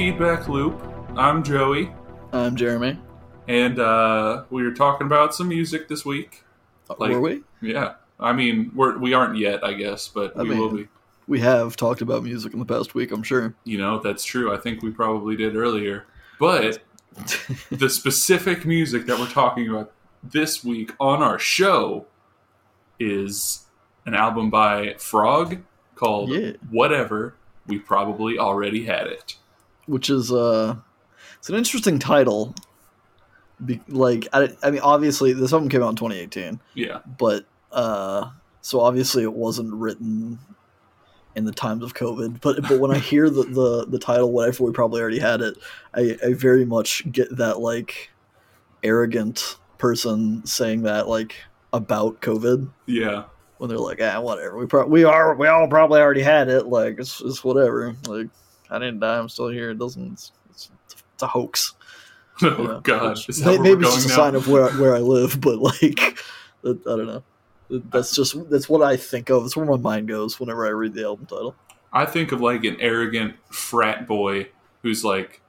welcome back to Feedback Loop. I'm Joey, I'm Jeremy. and uh, we were talking about some music this week. Like- Were we? Yeah, I mean, we're we aren't yet, I guess, but I we mean- will be. We have talked about music in the past week, I'm sure. You know, that's true. I think we probably did earlier, but the specific music that we're talking about this week on our show is an album by Frog called Yeah. Whatever. We probably already had it. Which is uh it's an interesting title. Be- like I, I mean obviously this album came out in 2018, Yeah, but uh so obviously it wasn't written in the times of COVID. But but when I hear the the, the title whatever we probably already had it, I, I very much get that like arrogant person saying that like about COVID. yeah. when they're like, ah, whatever. We pro- we are we all probably already had it. Like it's it's whatever. Like I didn't die. I'm still here. It doesn't. It's, it's, it's a hoax. Oh you know, God, which is that maybe it's going just a sign of where where I live. But like, I don't know. That's just that's what I think of. It's where my mind goes whenever I read the album title. I think of like an arrogant frat boy who's like,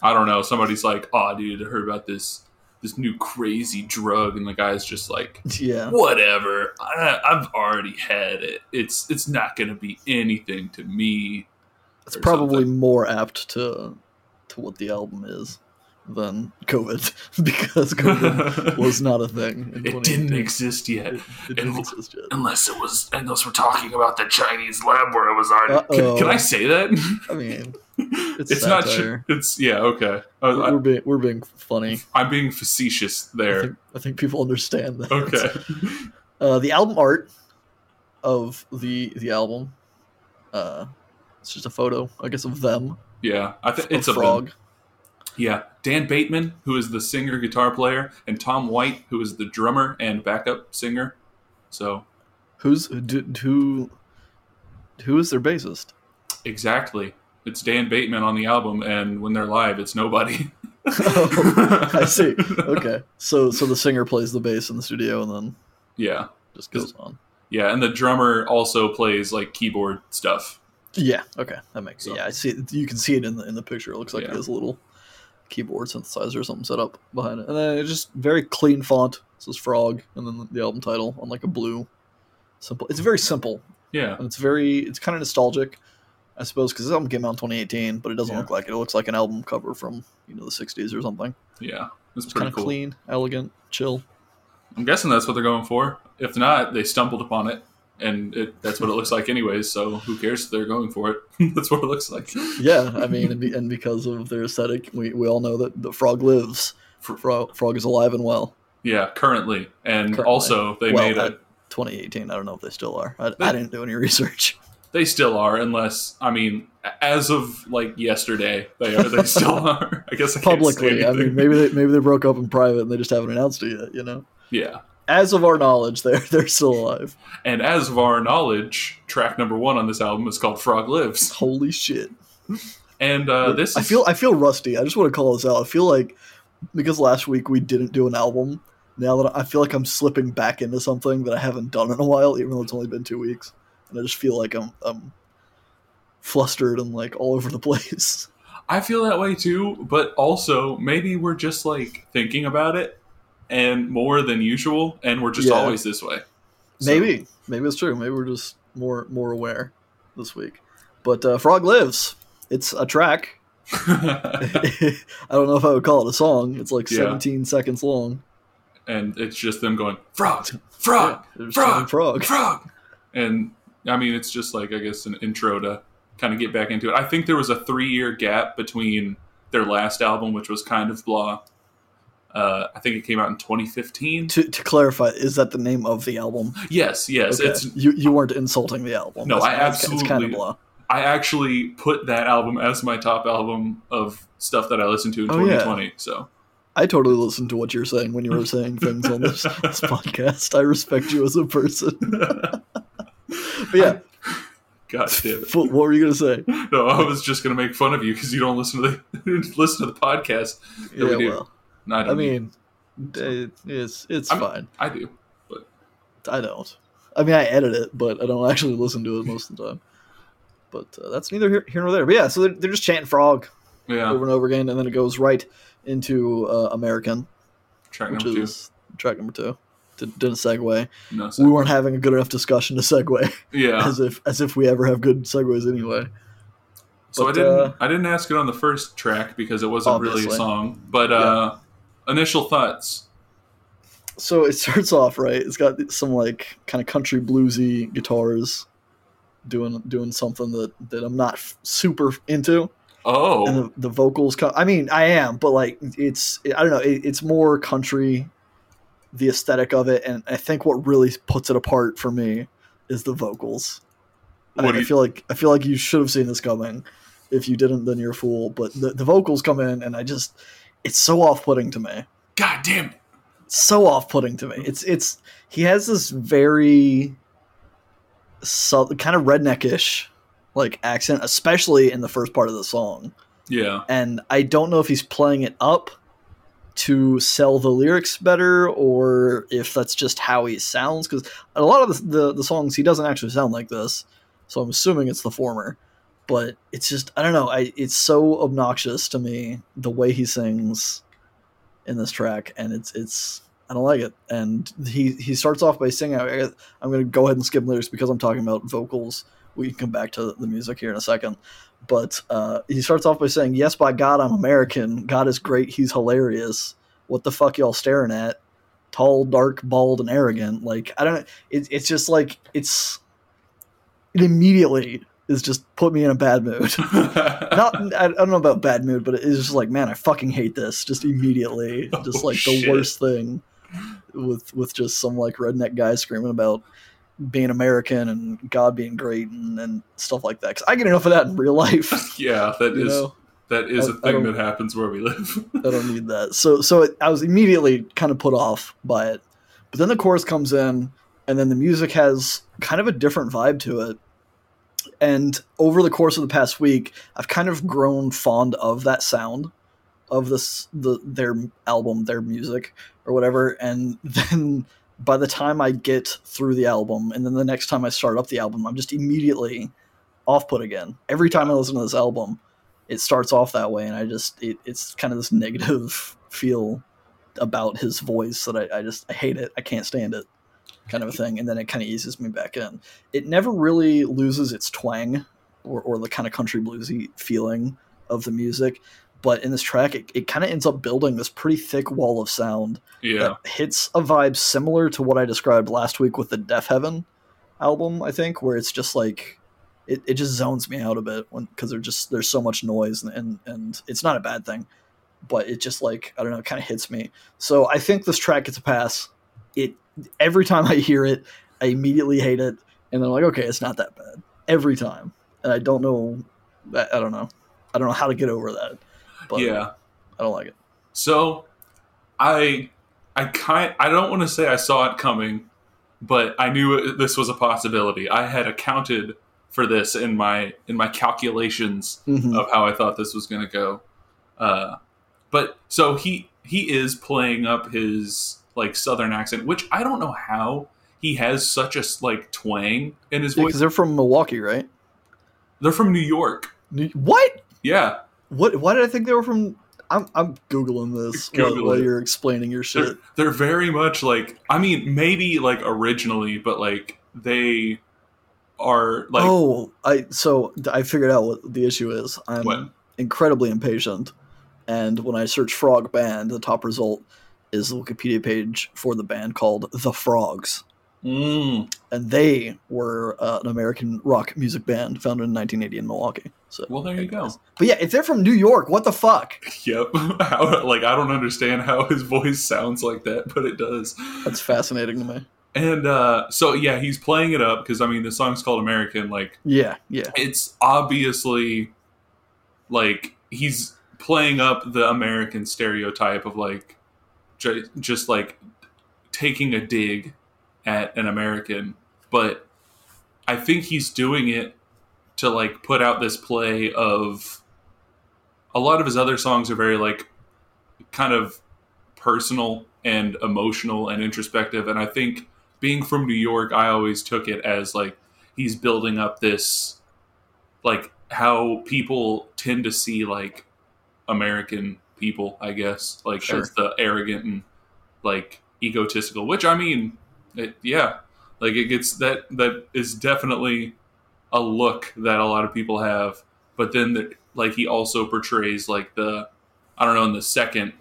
I don't know, somebody's like, oh, dude, I heard about this this new crazy drug, and the guy's just like, Yeah. whatever, I, I've already had it. It's it's not gonna be anything to me. It's probably something. more apt to to what the album is than COVID because COVID was not a thing. In It didn't exist yet, It, it didn't And- exist yet. unless it was, unless we're talking about the Chinese lab where it was already. Can, can I say that? I mean, it's, It's not. satire. It's yeah. Okay. Uh, we're, I, we're being we're being funny. I'm being facetious I there. think, I think people understand that. Okay. Uh, the album art of the the album, uh, it's just a photo, I guess, of them. Yeah, I think it's a frog. Yeah, Dan Bateman, who is the singer guitar player, and Tom White, who is the drummer and backup singer. So Who's who? Who, who is their bassist? exactly, it's Dan Bateman on the album, and when they're live, it's nobody. Oh, I see. Okay, so so the singer plays the bass in the studio and then Yeah, just goes on. yeah, and the drummer also plays like keyboard stuff. Yeah. Okay, that makes. So- Yeah, I see. It. You can see it in the in the picture. It looks like Yeah. it has a little keyboard synthesizer or something set up behind it, and then it's just very clean font. It says Frog, and then the album title on like a blue. Simple. It's very simple, Yeah, and it's very. It's kind of nostalgic, I suppose, because this album came out in 2018, but it doesn't Yeah. look like it. It looks like an album cover from you know the 60s or something. yeah, it's It's kind of cool. clean, elegant, chill. I'm guessing that's what they're going for. If not, they stumbled upon it, and it, that's what it looks like anyways. So who cares if they're going for it? that's what it looks like. Yeah, I mean, and, be, and because of their aesthetic, we, we all know that the frog lives. Frog, frog is alive and well. Yeah, currently, and Currently. also they well, made a. 2018. I don't know if they still are. I, They- I didn't do any research. They still are, unless I mean, as of like yesterday, they are. They still are. I guess I Publicly, I mean, maybe they, maybe they broke up in private and they just haven't announced it yet. You know, yeah. As of our knowledge, they're they're still alive. And as of our knowledge, track number one on this album is called "Frog Lives," Holy shit! and uh, this I feel I feel rusty. I just want to call this out. I feel like because last week we didn't do an album. Now that I feel like I'm slipping back into something that I haven't done in a while, even though it's only been two weeks, and I just feel like I'm I'm flustered and like all over the place. I feel that way too. But also, maybe we're just like thinking about it and more than usual, and we're just Yeah. always this way. So- Maybe, maybe it's true. Maybe we're just more more aware this week. But uh, Frog Lives. It's a track. I don't know if I would call it a song. It's like Yeah. 17 seconds long. and it's just them going frog, frog, They're frog, frog. frog. And I mean, it's just like I guess an intro to kind of get back into it. I think there was a three-year gap between their last album, which was kind of blah. Uh, I think it came out in 2015. To, to clarify, is that the name of the album? Yes, yes. Okay. It's you you weren't insulting the album. No, I It's kind of absolutely- blah. I actually put that album as my top album of stuff that I listened to in Oh, yeah. 2020. So I totally listened to what you're saying when you were saying things on this, this podcast. I respect you as a person. but yeah, God damn it. what were you gonna say? No, I was just gonna make fun of you because you don't listen to the listen to the podcast. that we Yeah, do. well, No, I, mean, it, it's it's I'm- fine. I do. but I don't. I mean, I edit it, but I don't actually listen to it most of the time. But uh, that's neither here, here nor there. But yeah, so they're, they're just chanting frog Yeah, over and over again, and then it goes right into uh, American, track number two. track number two. Did, didn't segue. No, We weren't having a good enough discussion to segue, yeah. as if as if we ever have good segues anyway. So I didn't. uh, I didn't ask it on the first track because it wasn't really a song. But uh, initial thoughts. So it starts off right. It's got some like kind of country bluesy guitars, doing doing something that that I'm not f- super into. Oh, and the, the vocals come i mean i am but like it's i don't know it, it's more country the aesthetic of it and i think what really puts it apart for me is the vocals I, What I you- feel like i feel like you should have seen this coming if you didn't then you're a fool but the, the vocals come in and i just it's so off-putting to me. God damn it! so off-putting to me. It's it's he has this very so, kind of redneckish like accent especially in the first part of the song. Yeah, and I don't know if he's playing it up to sell the lyrics better or if that's just how he sounds because a lot of the, the the songs he doesn't actually sound like this. So i'm assuming it's the former but it's just i don't know I, it's so obnoxious to me the way he sings in this track and it's it's i don't like it and he he starts off by singing I, i'm going to go ahead and skip lyrics because i'm talking about vocals we can come back to the music here in a second but uh, he starts off by saying, "Yes, by God, I'm American. God is great. He's hilarious. What the fuck y'all staring at? Tall, dark, bald, and arrogant. Like I don't. It, it's just like it's it immediately is just put me in a bad mood. Not I, don't know about bad mood, but it is just like man, I fucking hate this. Just immediately, oh, just Oh, like the worst thing with with just some like redneck guy screaming about being American and God being great and, and stuff like that. Because I get enough of that in real life. yeah. That is know, that is I- a thing that happens where we live. I don't need that. So so it, I was immediately kind of put off by it. But then the chorus comes in, and then the music has kind of a different vibe to it. And over the course of the past week, I've kind of grown fond of that sound of this the their album, their music or whatever. And then by the time I get through the album, and then the next time I start up the album, I'm just immediately off put again. Every time I listen to this album, it starts off that way, and I just it, it's kind of this negative feel about his voice that I, I just I hate it. I can't stand it, kind of a thing. And then it kind of eases me back in. It never really loses its twang or, or the kind of country bluesy feeling of the music. But in this track, it, it kind of ends up building this pretty thick wall of sound yeah, that hits a vibe similar to what I described last week with the Deafheaven album, I think, where it's just like it, it just zones me out a bit when because there's just there's so much noise and, and and it's not a bad thing, but it just like I don't know, it kind of hits me. So I think this track gets a pass. It every time I hear it, I immediately hate it, and then I'm like, okay, it's not that bad every time, and I don't know, I, I don't know, I don't know how to get over that, but yeah. I don't like it. So, I, I kind, I don't want to say I saw it coming, but I knew it, this was a possibility. I had accounted for this in my in my calculations Mhm. of how I thought this was going to go. Uh, but so he he is playing up his like southern accent, which I don't know how he has such a like twang in his voice. because they're from Milwaukee, right? They're from New York. New- What? Yeah, What? Why did I think they were from? I'm I'm googling this while, Google while you're explaining your they're, shit. they're very much like I mean maybe like originally, but like they are like oh, I so I figured out what the issue is. I'm What? incredibly impatient, and when I search Frog Band, the top result is the Wikipedia page for the band called The Frogs, mm, and they were uh, an American rock music band founded in 1980 in Milwaukee. So, well there you go. But yeah, if they're from New York, what the fuck? Yep. how, like I don't understand how his voice sounds like that, but it does. That's fascinating to me. And uh, so yeah, he's playing it up because I mean the song's called American. Like Yeah, yeah. it's obviously like he's playing up the American stereotype of like ju- just like taking a dig at an American, but I think he's doing it to like put out this play of a lot of his other songs are very like kind of personal and emotional and introspective and I think being from New York I always took it as like he's building up this like how people tend to see like American people, I guess, like Sure. as the arrogant and like egotistical. Which I mean, it, yeah, like it gets that that is definitely a look that a lot of people have. But then, the, like he also portrays like the I don't know in the second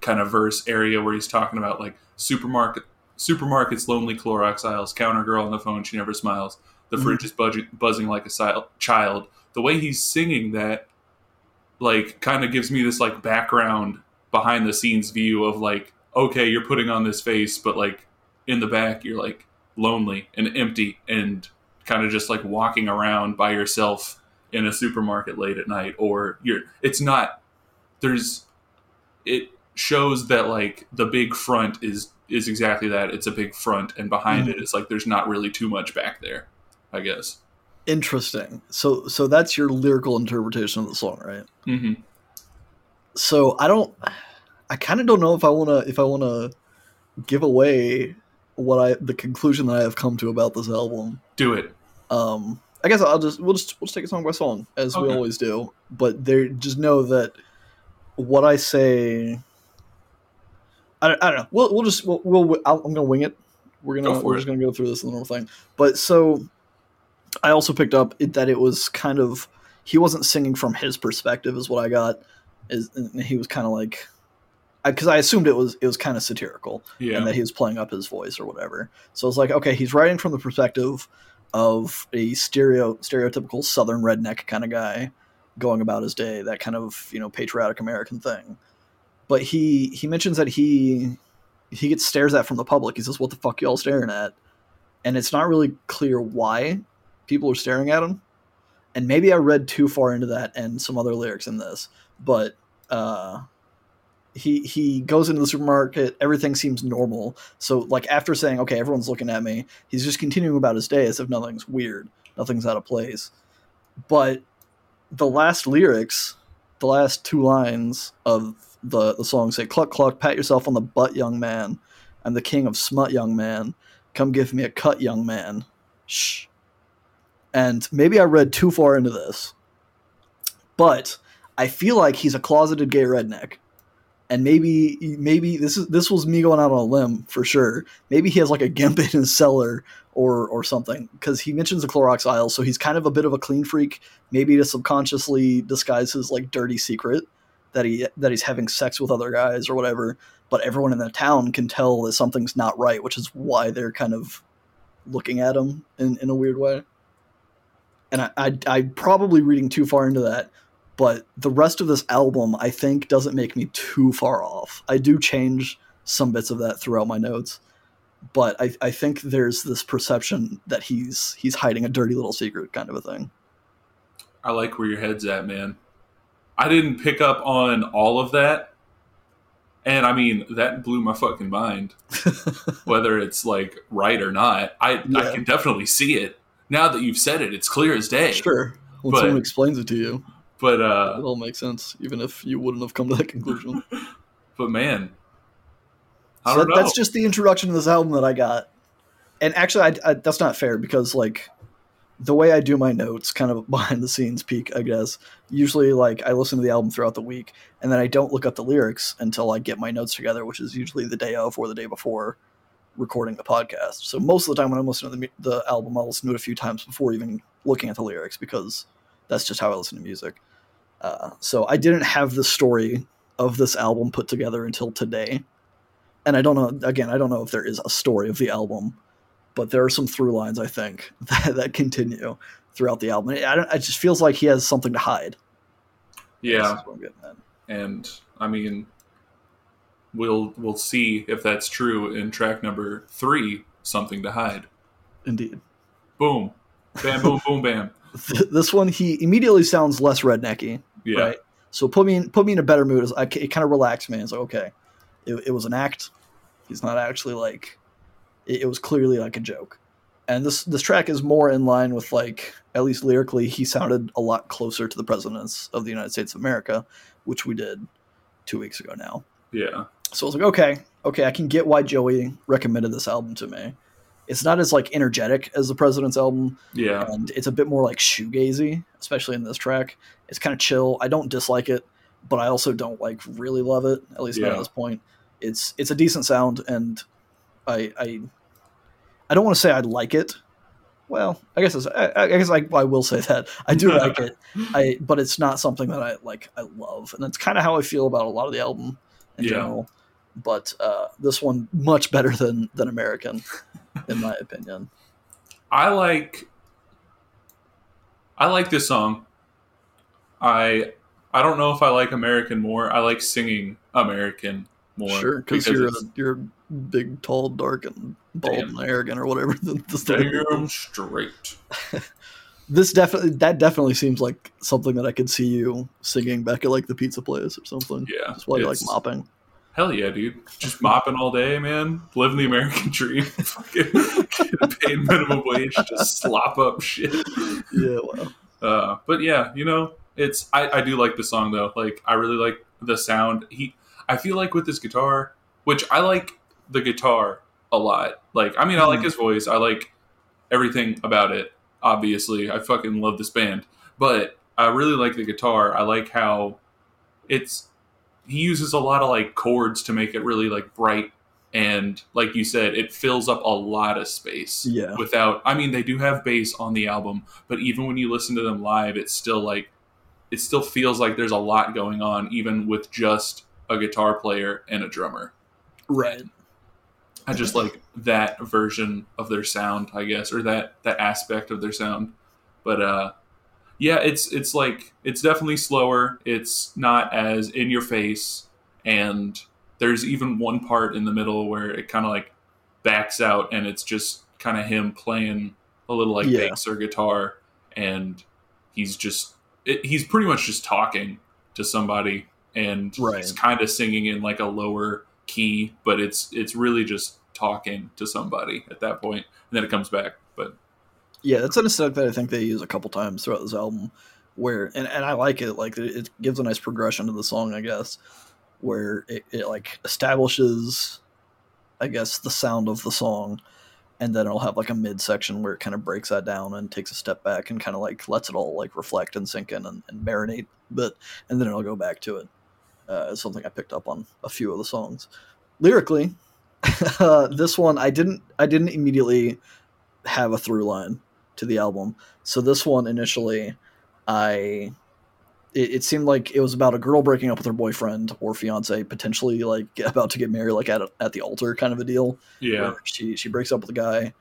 kind of verse area where he's talking about like supermarket supermarkets lonely Clorox aisles counter girl on the phone she never smiles the Mhm. fridge is budging, buzzing like a child the way he's singing that like kind of gives me this like background behind the scenes view of like okay you're putting on this face but like in the back you're like lonely and empty and kind of just like walking around by yourself in a supermarket late at night or you're it's not there's it shows that like the big front is is exactly that it's a big front and behind Mhm. it it's like there's not really too much back there i guess Interesting. So so that's your lyrical interpretation of the song, right? hmm So I don't I kind of don't know if I want to if I want to give away what I the conclusion that I have come to about this album. do it Um I guess I'll just we'll just we'll just take it song by song as we always do. But there just know that what I say I don't, I don't know. We'll, we'll just we'll, we'll I'll, I'm gonna wing it. We're gonna Go we're it. just gonna go through this normal thing. But so I also picked up it, that it was kind of he wasn't singing from his perspective is what I got. Is and he was kind of like because I, assumed it was it was kind of satirical yeah and that he was playing up his voice or whatever. So it's like, okay, he's writing from the perspective of a stereo stereotypical Southern redneck kind of guy going about his day, that kind of you know patriotic American thing. But he he mentions that he he gets stares at from the public. He says, "What the fuck y'all staring at?" And it's not really clear why people are staring at him. And maybe I read too far into that and some other lyrics in this, but uh, he he goes into the supermarket. Everything seems normal. So like after saying, "Okay, everyone's looking at me," he's just continuing about his day as if nothing's weird, nothing's out of place. But the last lyrics, the last two lines of the the song say, "Cluck cluck, pat yourself on the butt, young man. I'm the king of smut, young man. Come give me a cut, young man." Shh. And maybe I read too far into this, but I feel like he's a closeted gay redneck and maybe maybe this is this was me going out on a limb for sure. Maybe he has like a gimp in his cellar or or something because he mentions the Clorox aisle, so he's kind of a bit of a clean freak. Maybe to subconsciously disguise his like dirty secret that he that he's having sex with other guys or whatever. But everyone in the town can tell that something's not right, which is why they're kind of looking at him in, in a weird way. And I, I I'm probably reading too far into that but the rest of this album i think doesn't make me too far off i do change some bits of that throughout my notes but i, I think there's this perception that he's he's hiding a dirty little secret kind of a thing I like where your head's at, man. I didn't pick up on all of that. And I mean, that blew my fucking mind. Whether it's like right or not, I, I can definitely see it. Now that you've said it, it's clear as day. sure when But- someone explains it to you But it uh all makes sense even if you wouldn't have come to that conclusion but man. I So don't that- know. that's just the introduction to this album that I got. And actually, I, I, that's not fair because like the way I do my notes, kind of behind the scenes peek, I guess. Usually, like I listen to the album throughout the week, and then I don't look up the lyrics until I get my notes together, which is usually the day of or the day before recording the podcast. So most of the time when I'm listening to the, the album, I'll listen to it a few times before even looking at the lyrics because that's just how I listen to music. Uh, so I didn't have the story of this album put together until today and I don't know. Again, I don't know if there is a story of the album, but there are some through lines I think that, that continue throughout the album. I don't, it just feels like he has something to hide. yeah. I'm getting at. and I mean, we'll we'll see if that's true in track number three. Something to hide. Indeed. Boom, bam, boom, boom, bam. This one, he immediately sounds less rednecky, Yeah, right? So put me in, put me in a better mood. I, it kind of relaxed me. It's like okay, it, it was an act. He's not actually like it, it was clearly like a joke. And this this track is more in line with like at least lyrically, he sounded a lot closer to the presidents of the United States of America, which we did two weeks ago now. Yeah, So I was like, okay, okay, I can get why Joey recommended this album to me. it's not as like energetic as the President's album, Yeah. and it's a bit more like shoegazy, especially in this track. It's kind of chill. I don't dislike it, but I also don't like really love it. At least not at this point. It's it's a decent sound, and I I I don't want to say I like it. Well, I guess it's, I, I guess I, I will say that I do like it. I but it's not something that I like. I love, and that's kind of how I feel about a lot of the album in Yeah. general. But uh, this one much better than than American, in my opinion. I like I like this song. I I don't know if I like American more. I like singing American more. Sure, because you're a, you're big, tall, dark, and bald Damn. and arrogant, or whatever. The, the damn straight. This definitely that definitely seems like something that I could see you singing back at like the pizza place or something. Yeah. Just while you're like mopping. Hell yeah, dude. Just mopping all day, man. Living the American dream. Fucking paid minimum wage to slop up shit. Yeah, wow. Uh, but yeah, you know, it's I, I do like the song though. Like I really like the sound. He I feel like with his guitar, which I like the guitar a lot. Like I mean I like Mhm. his voice. I like everything about it. Obviously, I fucking love this band. But I really like the guitar. I like how it's he uses a lot of like chords to make it really like bright and like you said it fills up a lot of space Yeah. without i mean they do have bass on the album but even when you listen to them live it's still like it still feels like there's a lot going on even with just a guitar player and a drummer Right. I just like that version of their sound i guess or that that aspect of their sound but uh yeah it's it's like it's definitely slower it's not as in your face and there's even one part in the middle where it kind of like backs out and it's just kind of him playing a little like Yeah. bass or guitar and he's just it, he's pretty much just talking to somebody and Right. he's kind of singing in like a lower key but it's it's really just talking to somebody at that point and then it comes back but Yeah, that's an aesthetic that I think they use a couple times throughout this album, where and, and I like it. Like it, gives a nice progression to the song, I guess, where it, it like establishes, I guess, the sound of the song, and then it'll have like a mid section where it kind of breaks that down and takes a step back and kind of like lets it all like reflect and sink in and, and marinate a bit, and then it'll go back to it. Uh, something I picked up on a few of the songs. Lyrically, Uh, this one I didn't I didn't immediately have a through line to the album. So this one initially, I it, it seemed like it was about a girl breaking up with her boyfriend or fiance, potentially like about to get married, like at a, at the altar kind of a deal. yeah she she breaks up with a guy,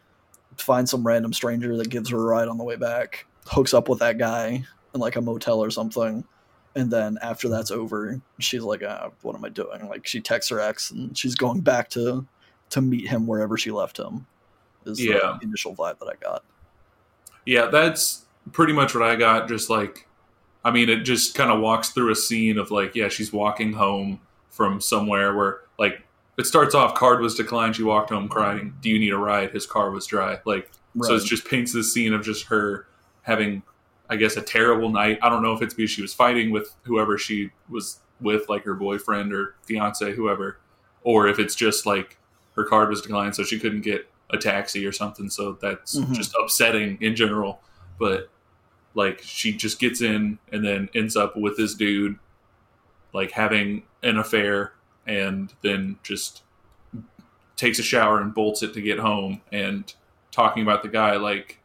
finds some random stranger that gives her a ride on the way back, hooks up with that guy in like a motel or something. And then after that's over, she's like, ah, "What am I doing?" Like she texts her ex, and she's going back to to meet him wherever she left him. Is the Yeah. initial vibe that I got. Yeah, that's pretty much what I got. Just like, I mean, it just kind of walks through a scene of like, yeah, she's walking home from somewhere where, like, it starts off, card was declined. She walked home crying. Do you need a ride? His car was dry. Like, so Right. it just paints this scene of just her having, I guess, a terrible night. I don't know if it's because she was fighting with whoever she was with, like her boyfriend or fiance, whoever, or if it's just like her card was declined, so she couldn't get a taxi or something. So that's Mhm. just upsetting in general. But like, she just gets in and then ends up with this dude, like having an affair, and then just takes a shower and bolts it to get home and talking about the guy like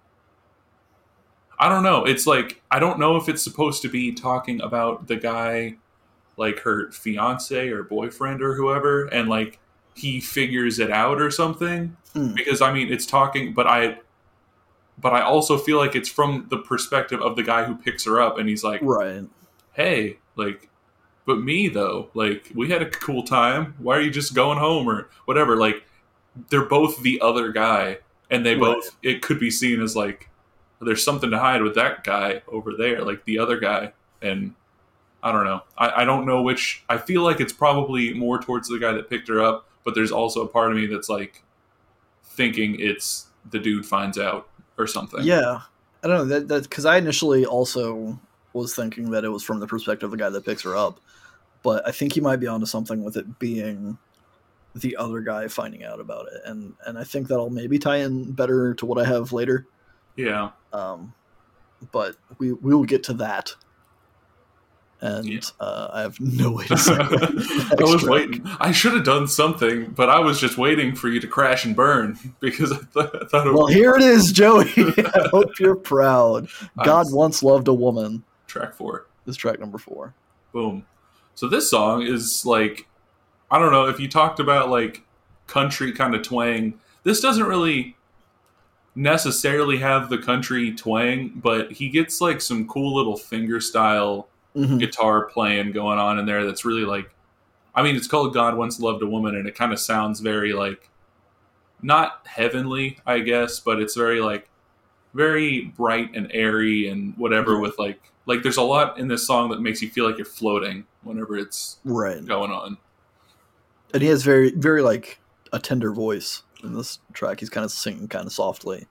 I don't know. It's like I don't know if it's supposed to be talking about the guy like her fiance or boyfriend or whoever and like he figures it out or something Mm. because I mean it's talking but I but I also feel like it's from the perspective of the guy who picks her up and he's like Right. hey, like, but me though, like, we had a cool time. Why are you just going home or whatever? Like, they're both the other guy, and they Right. both, it could be seen as like, there's something to hide with that guy over there, like the other guy. And I don't know. I, I don't know which, I feel like it's probably more towards the guy that picked her up, but there's also a part of me that's like thinking it's the dude finds out or something. Yeah, I don't know that that because I initially also was thinking that it was from the perspective of the guy that picks her up, but I think he might be onto something with it being the other guy finding out about it, and and I think that'll maybe tie in better to what I have later. Yeah. Um, but we we will get to that. And Yeah. uh, I have no way to say I was waiting. I should have done something, but I was just waiting for you to crash and burn because I, th- I thought it Well, here it is, Joey. I hope you're proud. God I'm- once loved a woman. track four. Is track number four. Boom. So this song is like, I don't know if you talked about like country kind of twang. This doesn't really necessarily have the country twang, but he gets like some cool little finger style Mhm. guitar playing going on in there that's really like I mean it's called God Once Loved a Woman and it kind of sounds very like not heavenly, I guess, but it's very like very bright and airy and whatever Yeah. with like like there's a lot in this song that makes you feel like you're floating whenever it's Right. going on. And he has very, very like a tender voice in this track. He's kind of singing kind of softly,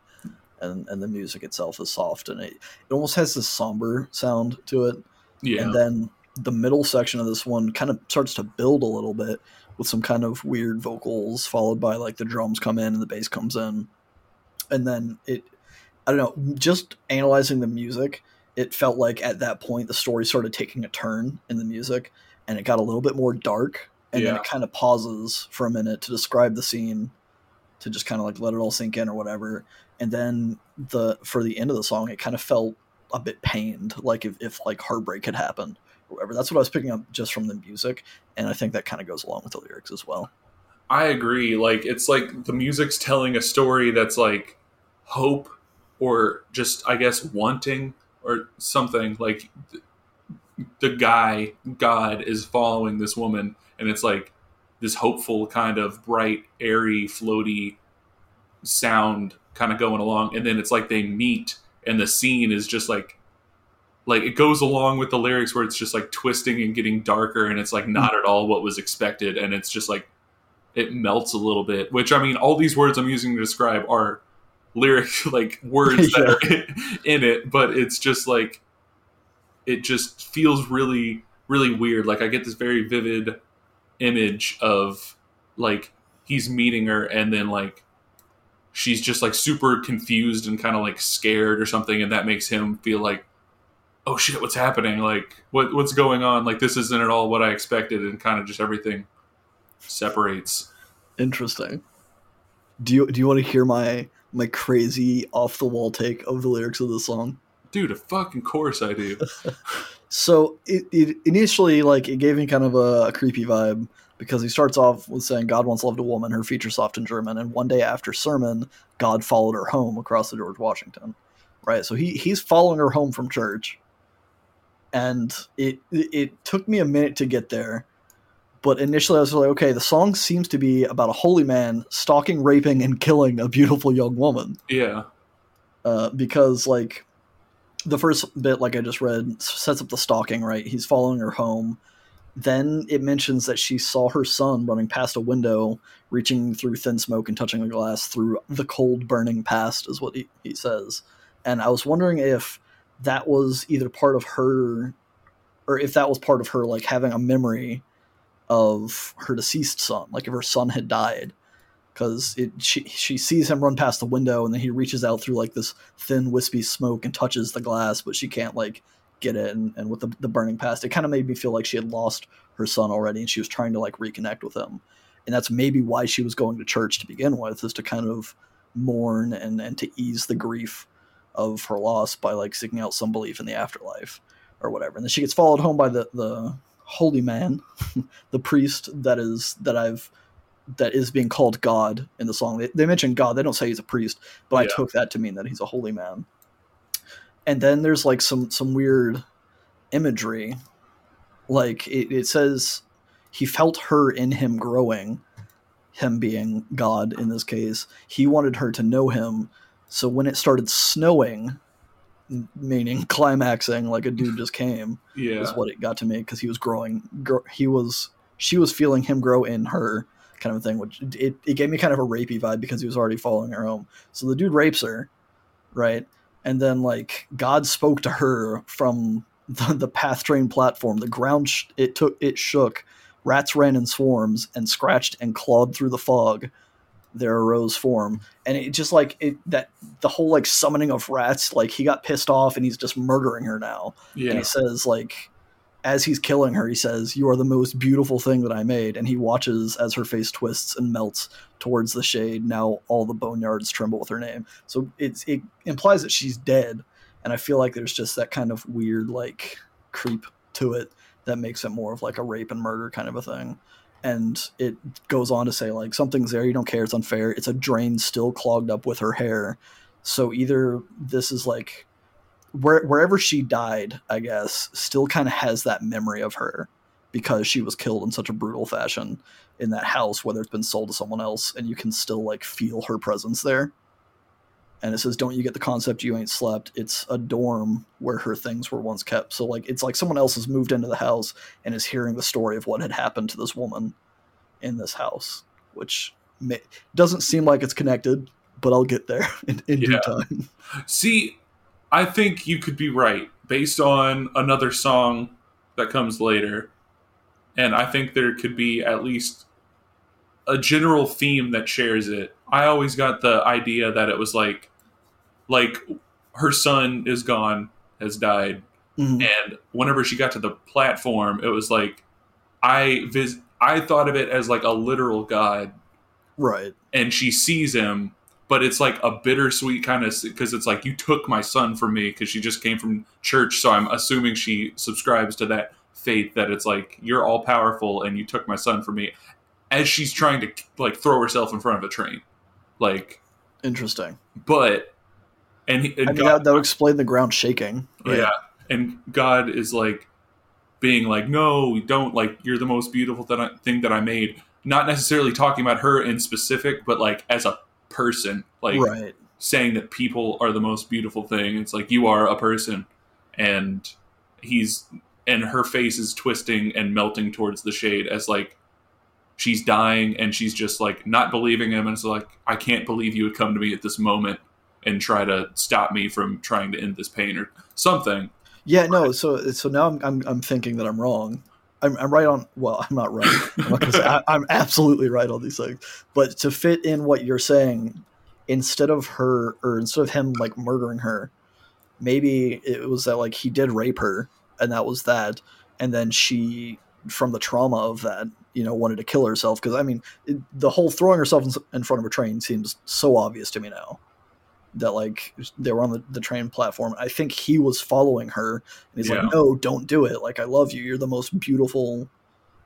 and and the music itself is soft, and it it almost has this somber sound to it. Yeah. And then the middle section of this one kind of starts to build a little bit with some kind of weird vocals, followed by like the drums come in and the bass comes in. And then it, I don't know, just analyzing the music, it felt like at that point the story started taking a turn in the music and it got a little bit more dark. And then it kind of pauses for a minute to describe the scene, to just kind of like let it all sink in or whatever. And then the for the end of the song, it kind of felt a bit pained, like if, if like heartbreak had happened or whatever. That's what I was picking up just from the music, and I think that kind of goes along with the lyrics as well. I agree. Like it's like the music's telling a story that's like hope or just I guess wanting or something. Like th- the guy God is following this woman, and it's like this hopeful kind of bright, airy, floaty sound kind of going along, and then it's like they meet, and the scene is just like like it goes along with the lyrics where it's just like twisting and getting darker and it's like not hmm. at all what was expected and it's just like it melts a little bit which i mean all these words i'm using to describe are lyric like words that are in it but it's just like it just feels really really weird. Like i get this very vivid image of like he's meeting her and then like she's just like super confused and kind of like scared or something and that makes him feel like oh shit what's happening like what what's going on like this isn't at all what i expected and kind of just everything separates Interesting. Do you do you want to hear my my crazy off the wall take of the lyrics of the song? dude a fucking course i do So it, it initially like it gave me kind of a, a creepy vibe because he starts off with saying God once loved a woman, her features soft in German, and one day after sermon, God followed her home across the George Washington. Right, so he he's following her home from church, and it it took me a minute to get there, but initially I was like, okay, the song seems to be about a holy man stalking, raping, and killing a beautiful young woman. Yeah. Uh, because like the first bit like i just read sets up the stalking right? He's following her home. Then it mentions that she saw her son running past a window reaching through thin smoke and touching the glass through the cold burning past is what he, he says. And i was wondering if that was either part of her or if that was part of her like having a memory of her deceased son like if her son had died because it she she sees him run past the window and then he reaches out through like this thin wispy smoke and touches the glass but she can't like get it. And, and with the, the burning past it kind of made me feel like she had lost her son already and she was trying to like reconnect with him. And that's maybe why she was going to church to begin with is to kind of mourn and and to ease the grief of her loss by like seeking out some belief in the afterlife or whatever. And then she gets followed home by the the holy man the priest that is that i've that is being called God in the song. They, they mention God. They don't say he's a priest, but I took that to mean that he's a holy man. And then there's like some some weird imagery, like it, it says he felt her in him growing, him being God in this case. He wanted her to know him. So when it started snowing, meaning climaxing, like a dude just came, yeah is what it got to me because he was growing. Gr- he was she was feeling him grow in her kind of thing, which it, it gave me kind of a rapey vibe because he was already following her home. So the dude rapes her, right? And then like God spoke to her from the, the path train platform. The ground sh- it took it shook rats ran in swarms and scratched and clawed through the fog there arose form and it just like it that the whole like summoning of rats like he got pissed off and he's just murdering her now and Yeah. he says like as he's killing her he says you are the most beautiful thing that i made. And he watches as her face twists and melts towards the shade. Now all the boneyards tremble with her name. So it implies that she's dead. And i feel like there's just that kind of weird like creep to it that makes it more of like a rape and murder kind of a thing. And it goes on to say like something's there. You don't care. It's unfair. It's a drain still clogged up with her hair. So either this is like where, wherever she died i guess still kind of has that memory of her because she was killed in such a brutal fashion in that house whether it's been sold to someone else and you can still like feel her presence there. And it says don't you get the concept you ain't slept. It's a dorm where her things were once kept. So like it's like someone else has moved into the house and is hearing the story of what had happened to this woman in this house which may, doesn't seem like it's connected but i'll get there in, in due time. See, I think you could be right based on another song that comes later. And I think there could be at least a general theme that shares it. I always got the idea that it was like like her son is gone, has died, Mhm. and whenever she got to the platform, it was like I vis- I thought of it as like a literal god right and she sees him but it's like a bittersweet kind of because it's like you took my son from me because she just came from church so i'm assuming she subscribes to that faith that it's like you're all powerful and you took my son from me as she's trying to like throw herself in front of a train like interesting but and, and i mean God- that, that would explain the ground shaking right? yeah. And God is like being like, no, don't like you're the most beautiful thing that I made. Not necessarily talking about her in specific, but like as a person, like right saying that people are the most beautiful thing. It's like you are a person, and he's and her face is twisting and melting towards the shade as like she's dying and she's just like not believing him and it's like I can't believe you would come to me at this moment and try to stop me from trying to end this pain or something. Yeah, no. So so now I'm I'm, I'm thinking that I'm wrong. I'm, I'm right on. Well, I'm not right. I'm, not say, I, I'm absolutely right on these things. But to fit in what you're saying, instead of her or instead of him like murdering her, maybe it was that like he did rape her and that was that, and then she from the trauma of that, you know, wanted to kill herself. Because I mean, it, the whole throwing herself in, in front of a train seems so obvious to me now. That like they were on the, the train platform. I think he was following her and he's Yeah. like, "No, don't do it. Like, I love you. You're the most beautiful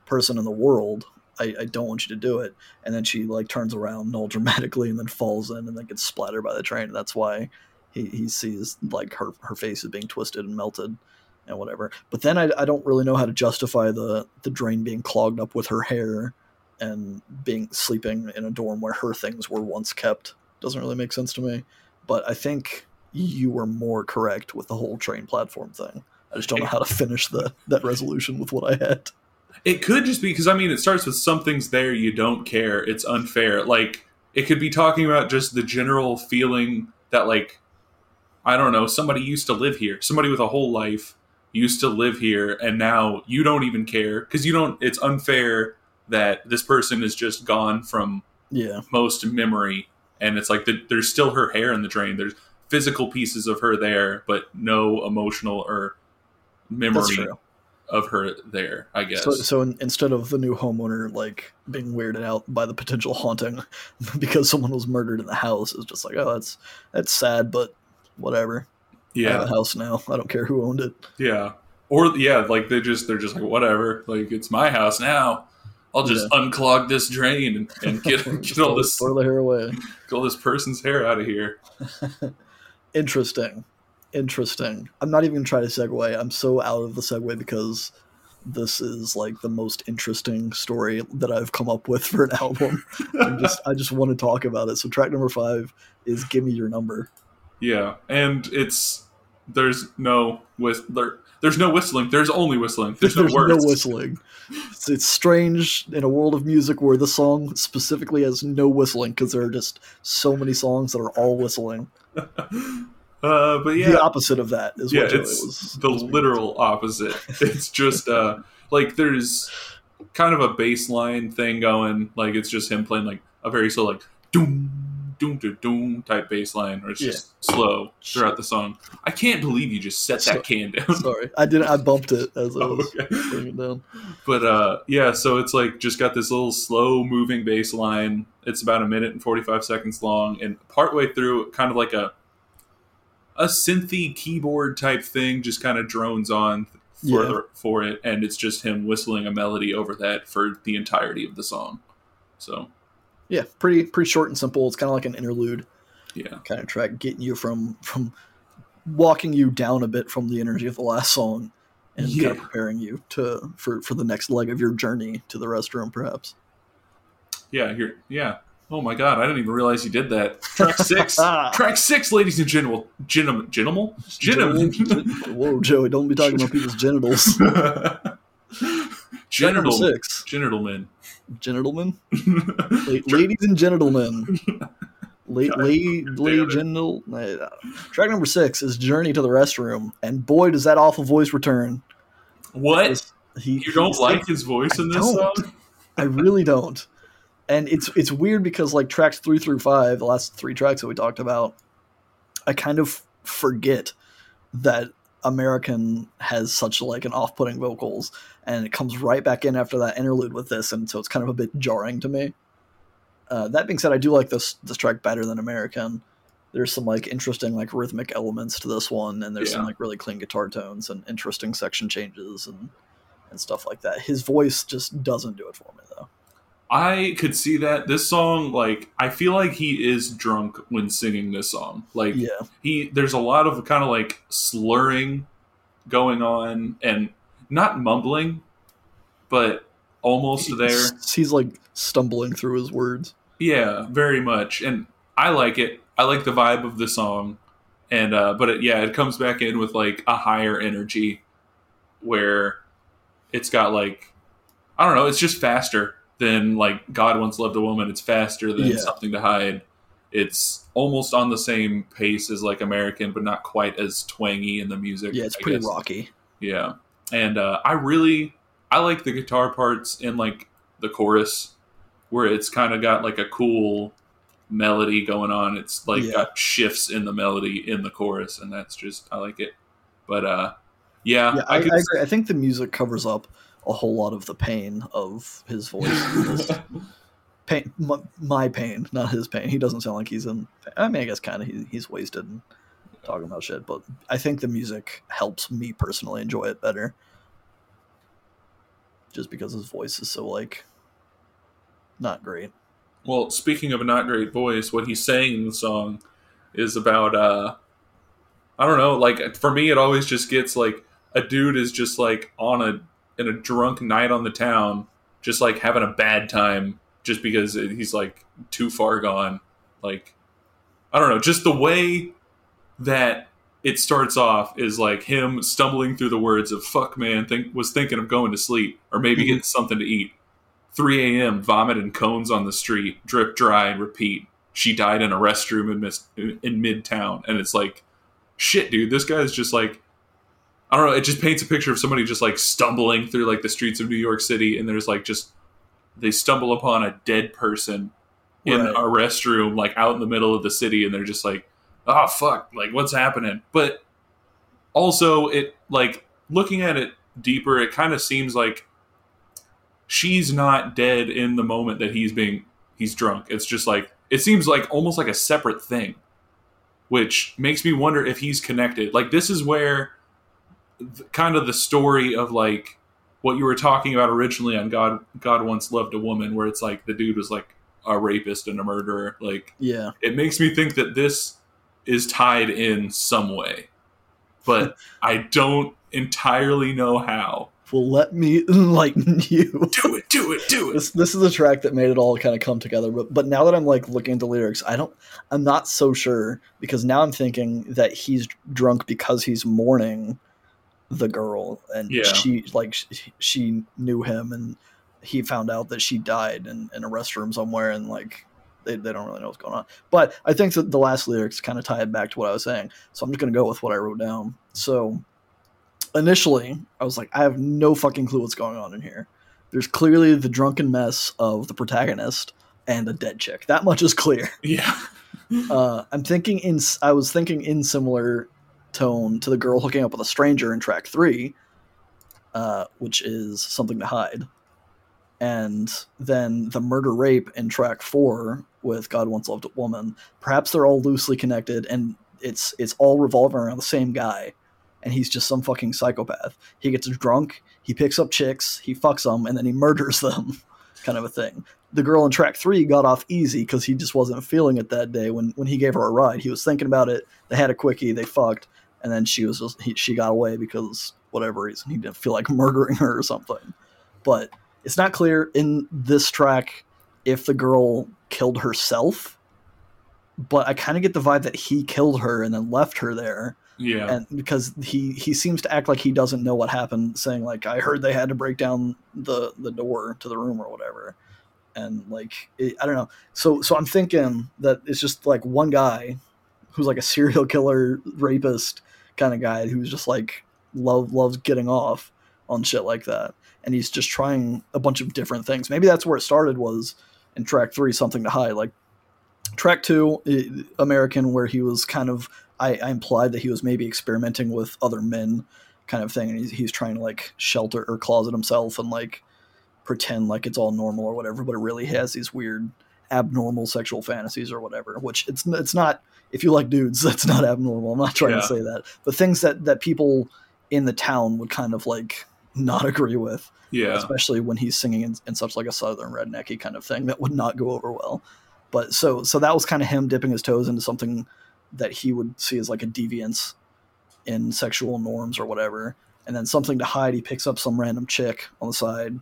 person in the world. I, I don't want you to do it." And then she like turns around all dramatically and then falls in and then gets splattered by the train. And that's why he, he sees like her her face is being twisted and melted and whatever. But then I, I don't really know how to justify the the drain being clogged up with her hair and being sleeping in a dorm where her things were once kept. Doesn't really make sense to me. But I think you were more correct with the whole train platform thing. I just don't know how to finish the that resolution with what I had. It could just be because I mean, it starts with something's there you don't care. It's unfair. Like it could be talking about just the general feeling that like I don't know, somebody used to live here. Somebody with a whole life used to live here and now you don't even care because you don't it's unfair that this person is just gone from Yeah, most memory and it's like the, there's still her hair in the drain. There's physical pieces of her there but no emotional or memory of her there, I guess. So, so in, instead of the new homeowner like being weirded out by the potential haunting because someone was murdered in the house, it's just like, oh, that's that's sad, but whatever. I have yeah. a house now. I don't care who owned it. Yeah. Or yeah, like they just they're just like whatever. Like it's my house now. I'll just unclog this drain and, and get get all this the hair away. get all this person's hair out of here. Interesting. Interesting. I'm not even gonna try to segue. I'm so out of the segue because this is like the most interesting story that I've come up with for an album. I'm just I just want to talk about it. So track number five is "Give Me Your Number." Yeah, and it's there's no whist there, there's no whistling. There's only whistling. There's, There's no no whistling. It's, it's strange in a world of music where the song specifically has no whistling because there are just so many songs that are all whistling. Uh, but yeah, The opposite of that is yeah, what it's was. the was literal opposite. It's just uh, like there's kind of a bass line thing going. Like it's just him playing like a very slow like doom doom doom doom type bass line, or it's just slow throughout the song. I can't believe you just set that can down. Sorry, I didn't. I bumped it as I Oh, okay. putting it down. But uh, yeah, so it's like just got this little slow moving bass line. It's about a minute and forty five seconds long, and partway through, kind of like a a synthy keyboard type thing, just kind of drones on for Yeah. for it, and it's just him whistling a melody over that for the entirety of the song. So Yeah, pretty pretty short and simple. It's kind of like an interlude yeah, kind of track, getting you from from walking you down a bit from the energy of the last song, and Yeah. kind of preparing you to for for the next leg of your journey to the restroom, perhaps. yeah, here, yeah. Oh my god, I didn't even realize you did that. Track six, track six, ladies and gentlemen, gentlemen, gentlemen, gentlemen. Whoa, Joey! Don't be talking about people's genitals. Number Genital, six, La- ladies and gentlemen. Late, late, late uh, Track number six is "Journey to the Restroom," and boy, does that awful voice return. What? He, You don't like his voice in I this don't. song? I really don't. And it's it's weird because like tracks three through five, the last three tracks that we talked about, I kind of forget that American has such like an off-putting vocals, and it comes right back in after that interlude with this, and so it's kind of a bit jarring to me. Uh, that being said, I do like this this track better than American. There's some like interesting like rhythmic elements to this one, and there's some like really clean guitar tones and interesting section changes and and stuff like that. His voice just doesn't do it for me though. I could see that. This song, like, I feel like he is drunk when singing this song. Like, Yeah, he, there's a lot of kind of like slurring going on and not mumbling, but almost there. He's, he's like stumbling through his words. Yeah, very much. And I like it. I like the vibe of the song. And uh but it, yeah, it comes back in with like a higher energy where it's got like I don't know, it's just faster than like God once loved a woman. It's faster than Yeah. something to hide. It's almost on the same pace as like American, but not quite as twangy in the music. Yeah, it's I pretty guess. rocky. Yeah, and uh, I really I like the guitar parts in like the chorus where it's kind of got like a cool melody going on. It's like Yeah. got shifts in the melody in the chorus, and that's just I like it. But uh, yeah, Yeah, I, I, agree. I think the music covers up a whole lot of the pain of his voice. Pain, my, my pain, not his pain. He doesn't sound like he's in. I mean, I guess kind of he, he's wasted and talking about shit. But I think the music helps me personally enjoy it better, just because his voice is so like not great. Well, speaking of a not great voice, what he's saying in the song is about uh I don't know, like for me it always just gets like a dude is just like on a in a drunk night on the town, just like having a bad time just because he's like too far gone. Like I don't know, just the way that it starts off is like him stumbling through the words of "fuck man," think was thinking of going to sleep or maybe Mhm. getting something to eat. 3 a.m. Vomit and cones on the street, drip dry and repeat. She died in a restroom in mis- in Midtown, and it's like, shit, dude. This guy's just like, I don't know. It just paints a picture of somebody just like stumbling through like the streets of New York City, and there's like just they stumble upon a dead person in Right. a restroom, like out in the middle of the city, and they're just like, oh fuck, like what's happening? But also, it like looking at it deeper, it kind of seems like she's not dead in the moment that he's being he's drunk. It's just like it seems like almost like a separate thing, which makes me wonder if he's connected. Like this is where th- kind of the story of like what you were talking about originally on God God once loved a woman where it's like the dude was like a rapist and a murderer. Like Yeah, it makes me think that this is tied in some way. But I don't entirely know how. Well, let me enlighten you. do it do it do it. This this is a track that made it all kind of come together but but now that i'm like looking at the lyrics i don't i'm not so sure because now i'm thinking that he's drunk because he's mourning the girl and Yeah. she like she, she knew him and he found out that she died in, in a restroom somewhere and like they, they don't really know what's going on but i think that the last lyrics kind of tie it back to what i was saying so i'm just going to go with what i wrote down so initially i was like i have no fucking clue what's going on in here there's clearly the drunken mess of the protagonist and a dead chick. That much is clear. Yeah. Uh, I'm thinking in I was thinking in similar tone to the girl hooking up with a stranger in track three, uh, which is something to hide, and then the murder rape in track four with God Once Loved a Woman. Perhaps they're all loosely connected, and it's it's all revolving around the same guy, and he's just some fucking psychopath. He gets drunk, he picks up chicks, he fucks them, and then he murders them, kind of a thing. The girl in track three got off easy because he just wasn't feeling it that day. When when he gave her a ride, he was thinking about it. They had a quickie, they fucked, and then she was just he, she got away because whatever reason he didn't feel like murdering her or something. But it's not clear in this track if the girl killed herself. But I kind of get the vibe that he killed her and then left her there Yeah. and because he he seems to act like he doesn't know what happened saying like i heard they had to break down the the door to the room or whatever and like it, i don't know so so i'm thinking that it's just like one guy who's like a serial killer rapist kind of guy who's just like love loves getting off on shit like that. And he's just trying a bunch of different things. Maybe that's where it started was in track three something to hide. Like track two american where he was kind of I, I implied that he was maybe experimenting with other men kind of thing. And he's, he's trying to like shelter or closet himself and like pretend like it's all normal or whatever but it really has these weird abnormal sexual fantasies or whatever which it's it's not if you like dudes that's not abnormal i'm not trying Yeah. to say that but things that that people in the town would kind of like not agree with yeah. especially when he's singing in, in such like a southern rednecky kind of thing that would not go over well but so so that was kind of him dipping his toes into something that he would see as like a deviance in sexual norms or whatever and then something to hide he picks up some random chick on the side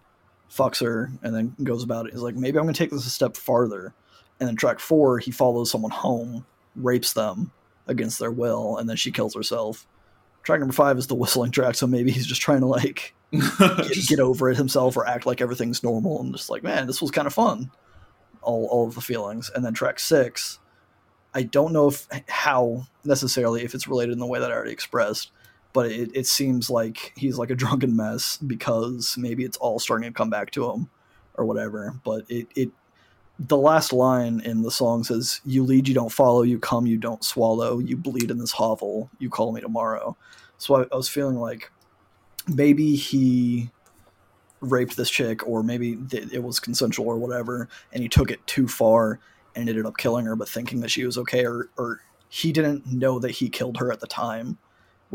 fucks her and then goes about it. He's like maybe i'm gonna take this a step farther. And then track four he follows someone home rapes them against their will and then she kills herself. Track number five is the whistling track so maybe he's just trying to like get, get over it himself or act like everything's normal and just like man this was kind of fun. All, all of the feelings. And then track six i don't know if how necessarily if it's related in the way that i already expressed but it, it seems like he's like a drunken mess because maybe it's all starting to come back to him or whatever. But it, it the last line in the song says you lead you don't follow you come you don't swallow you bleed in this hovel you call me tomorrow. So I, I was feeling like maybe he raped this chick or maybe th- it was consensual or whatever and he took it too far and ended up killing her but thinking that she was okay or, or he didn't know that he killed her at the time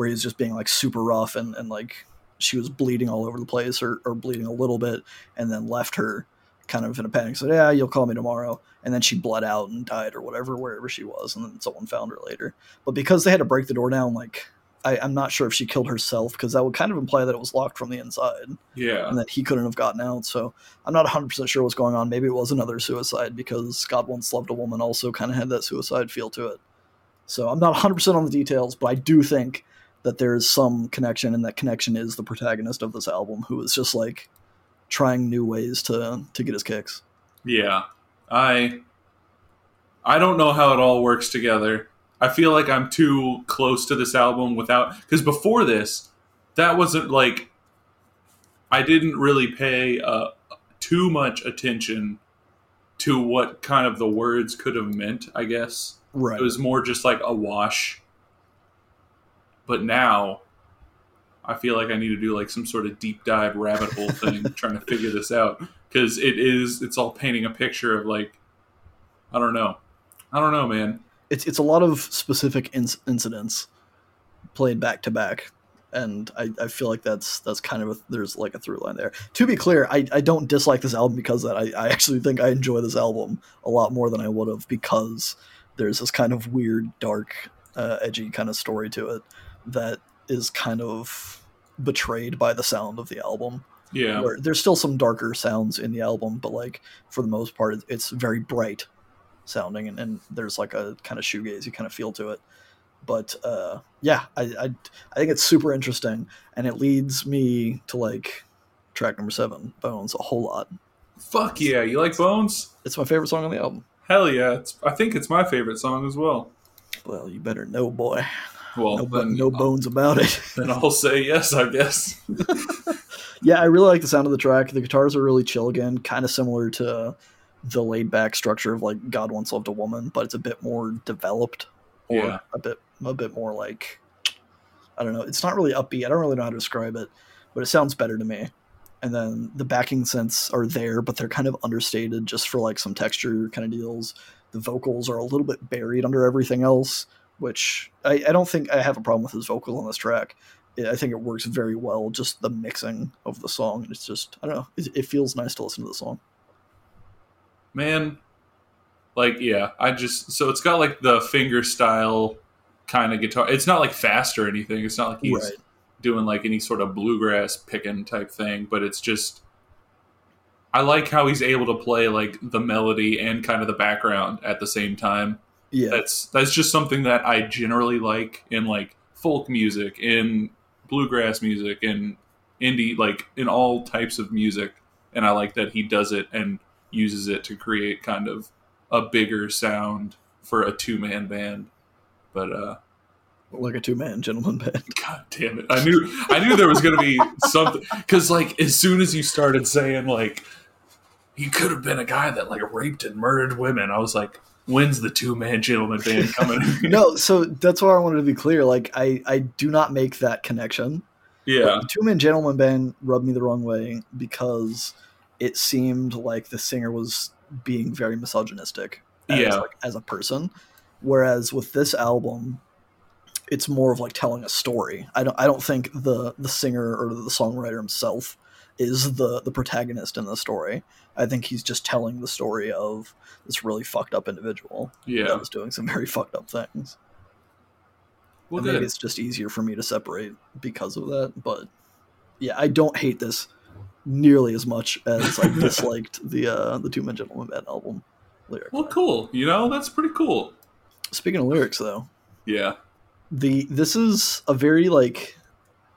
where he was just being like super rough and, and like she was bleeding all over the place or, or bleeding a little bit and then left her kind of in a panic said yeah you'll call me tomorrow and then she bled out and died or whatever wherever she was and then someone found her later but because they had to break the door down like I, i'm not sure if she killed herself because that would kind of imply that it was locked from the inside yeah. and that he couldn't have gotten out. So I'm not 100% sure what's going on. Maybe it was another suicide because God Once Loved a Woman also kind of had that suicide feel to it. So I'm not 100% on the details, but I do think that there's some connection, and that connection is the protagonist of this album who is just like trying new ways to to get his kicks. Yeah. I I don't know how it all works together. I feel like I'm too close to this album without cuz before this that wasn't like I didn't really pay uh, too much attention to what kind of the words could have meant, I guess. Right. It was more just like a wash. But now I feel like I need to do like some sort of deep dive rabbit hole thing trying to figure this out because it is it's all painting a picture of like I don't know. I don't know, man. it's it's a lot of specific inc- incidents played back to back and I, I feel like that's that's kind of a, there's like a through line there to be clear I, I don't dislike this album because that I, I actually think I enjoy this album a lot more than I would have because there's this kind of weird dark uh, edgy kind of story to it that is kind of betrayed by the sound of the album Yeah. where there's still some darker sounds in the album, but like for the most part, it's very bright sounding, and, and there's like a kind of shoegazy kind of feel to it. But uh, yeah, I, I I think it's super interesting, and it leads me to like track number seven, Bones, a whole lot. Fuck yeah, you like Bones? It's my favorite song on the album. Hell yeah. It's, I think it's my favorite song as well. Well, you better know, boy. Well, No, then, no uh, bones about it. then I'll say yes, I guess. yeah, I really like the sound of the track. The guitars are really chill again, kind of similar to the laid back structure of like God Once Loved a Woman, but it's a bit more developed or Yeah. a bit a bit more like I don't know. It's not really upbeat. I don't really know how to describe it, but it sounds better to me. And then the backing synths are there, but they're kind of understated just for like some texture kind of deals. The vocals are a little bit buried under everything else, which I, I don't think I have a problem with his vocal on this track. I think it works very well. Just the mixing of the song. It's just I don't know. It, it feels nice to listen to the song. man like yeah i just so it's got like the finger style kind of guitar it's not like fast or anything it's not like he's Right. doing like any sort of bluegrass picking type thing but it's just i like how he's able to play like the melody and kind of the background at the same time Yeah. that's that's just something that i generally like in like folk music in bluegrass music and indie like in all types of music and i like that he does it and uses it to create kind of a bigger sound for a two-man band but uh like a two man gentleman band. god damn it i knew i knew there was gonna be something because like as soon as you started saying like he could have been a guy that like raped and murdered women i was like when's the two-man gentleman band coming no, so that's why I wanted to be clear. Like I, I do not make that connection. yeah two man gentleman band rubbed me the wrong way because it seemed like the singer was being very misogynistic as, Yeah. like, as a person. Whereas with this album, it's more of like telling a story. I don't I don't think the the singer or the songwriter himself is the the protagonist in the story. I think he's just telling the story of this really fucked up individual yeah that was doing some very fucked up things. well maybe it's just easier for me to separate because of that. But yeah, I don't hate this nearly as much as I disliked the uh, the Two Men Gentleman Band album lyric. well cool you know that's pretty cool Speaking of lyrics, though, yeah the this is a very like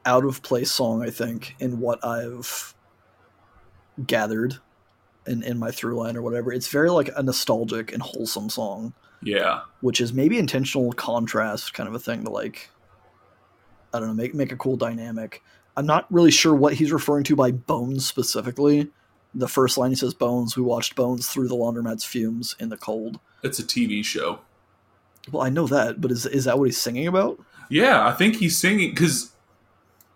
out of place song. I think in what I've gathered in in my through line or whatever. It's very like a nostalgic and wholesome song. yeah which is maybe intentional contrast kind of a thing to like I don't know, make make a cool dynamic. I'm not really sure what he's referring to by bones specifically. The first line he says bones, we watched bones through the laundromat's fumes in the cold. it's a tv show Well, I know that, but is is that what he's singing about? Yeah, I think he's singing because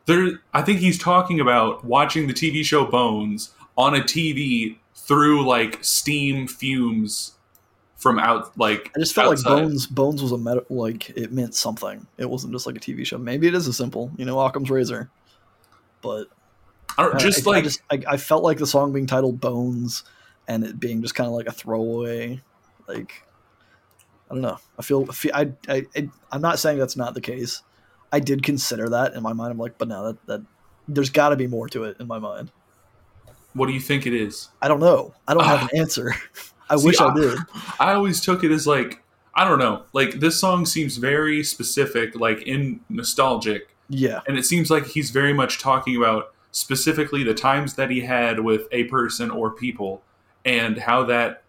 there. I think he's talking about watching the TV show Bones on a TV through like steam fumes from out. Like I just felt outside. like bones bones was a meta, like it meant something. It wasn't just like a TV show. Maybe it is a simple, you know, Occam's razor. But I don't, just I, like I just I, I felt like the song being titled Bones and it being just kind of like a throwaway, like I don't know. I feel, I, I I I'm not saying that's not the case. I did consider that in my mind. I'm like, but no, that that there's got to be more to it in my mind. what do you think it is? I don't know. I don't have Ah. an answer. I See, wish I I- did. I always took it as like I don't know. Like this song seems very specific, like in nostalgic, Yeah, and it seems like he's very much talking about specifically the times that he had with a person or people and how that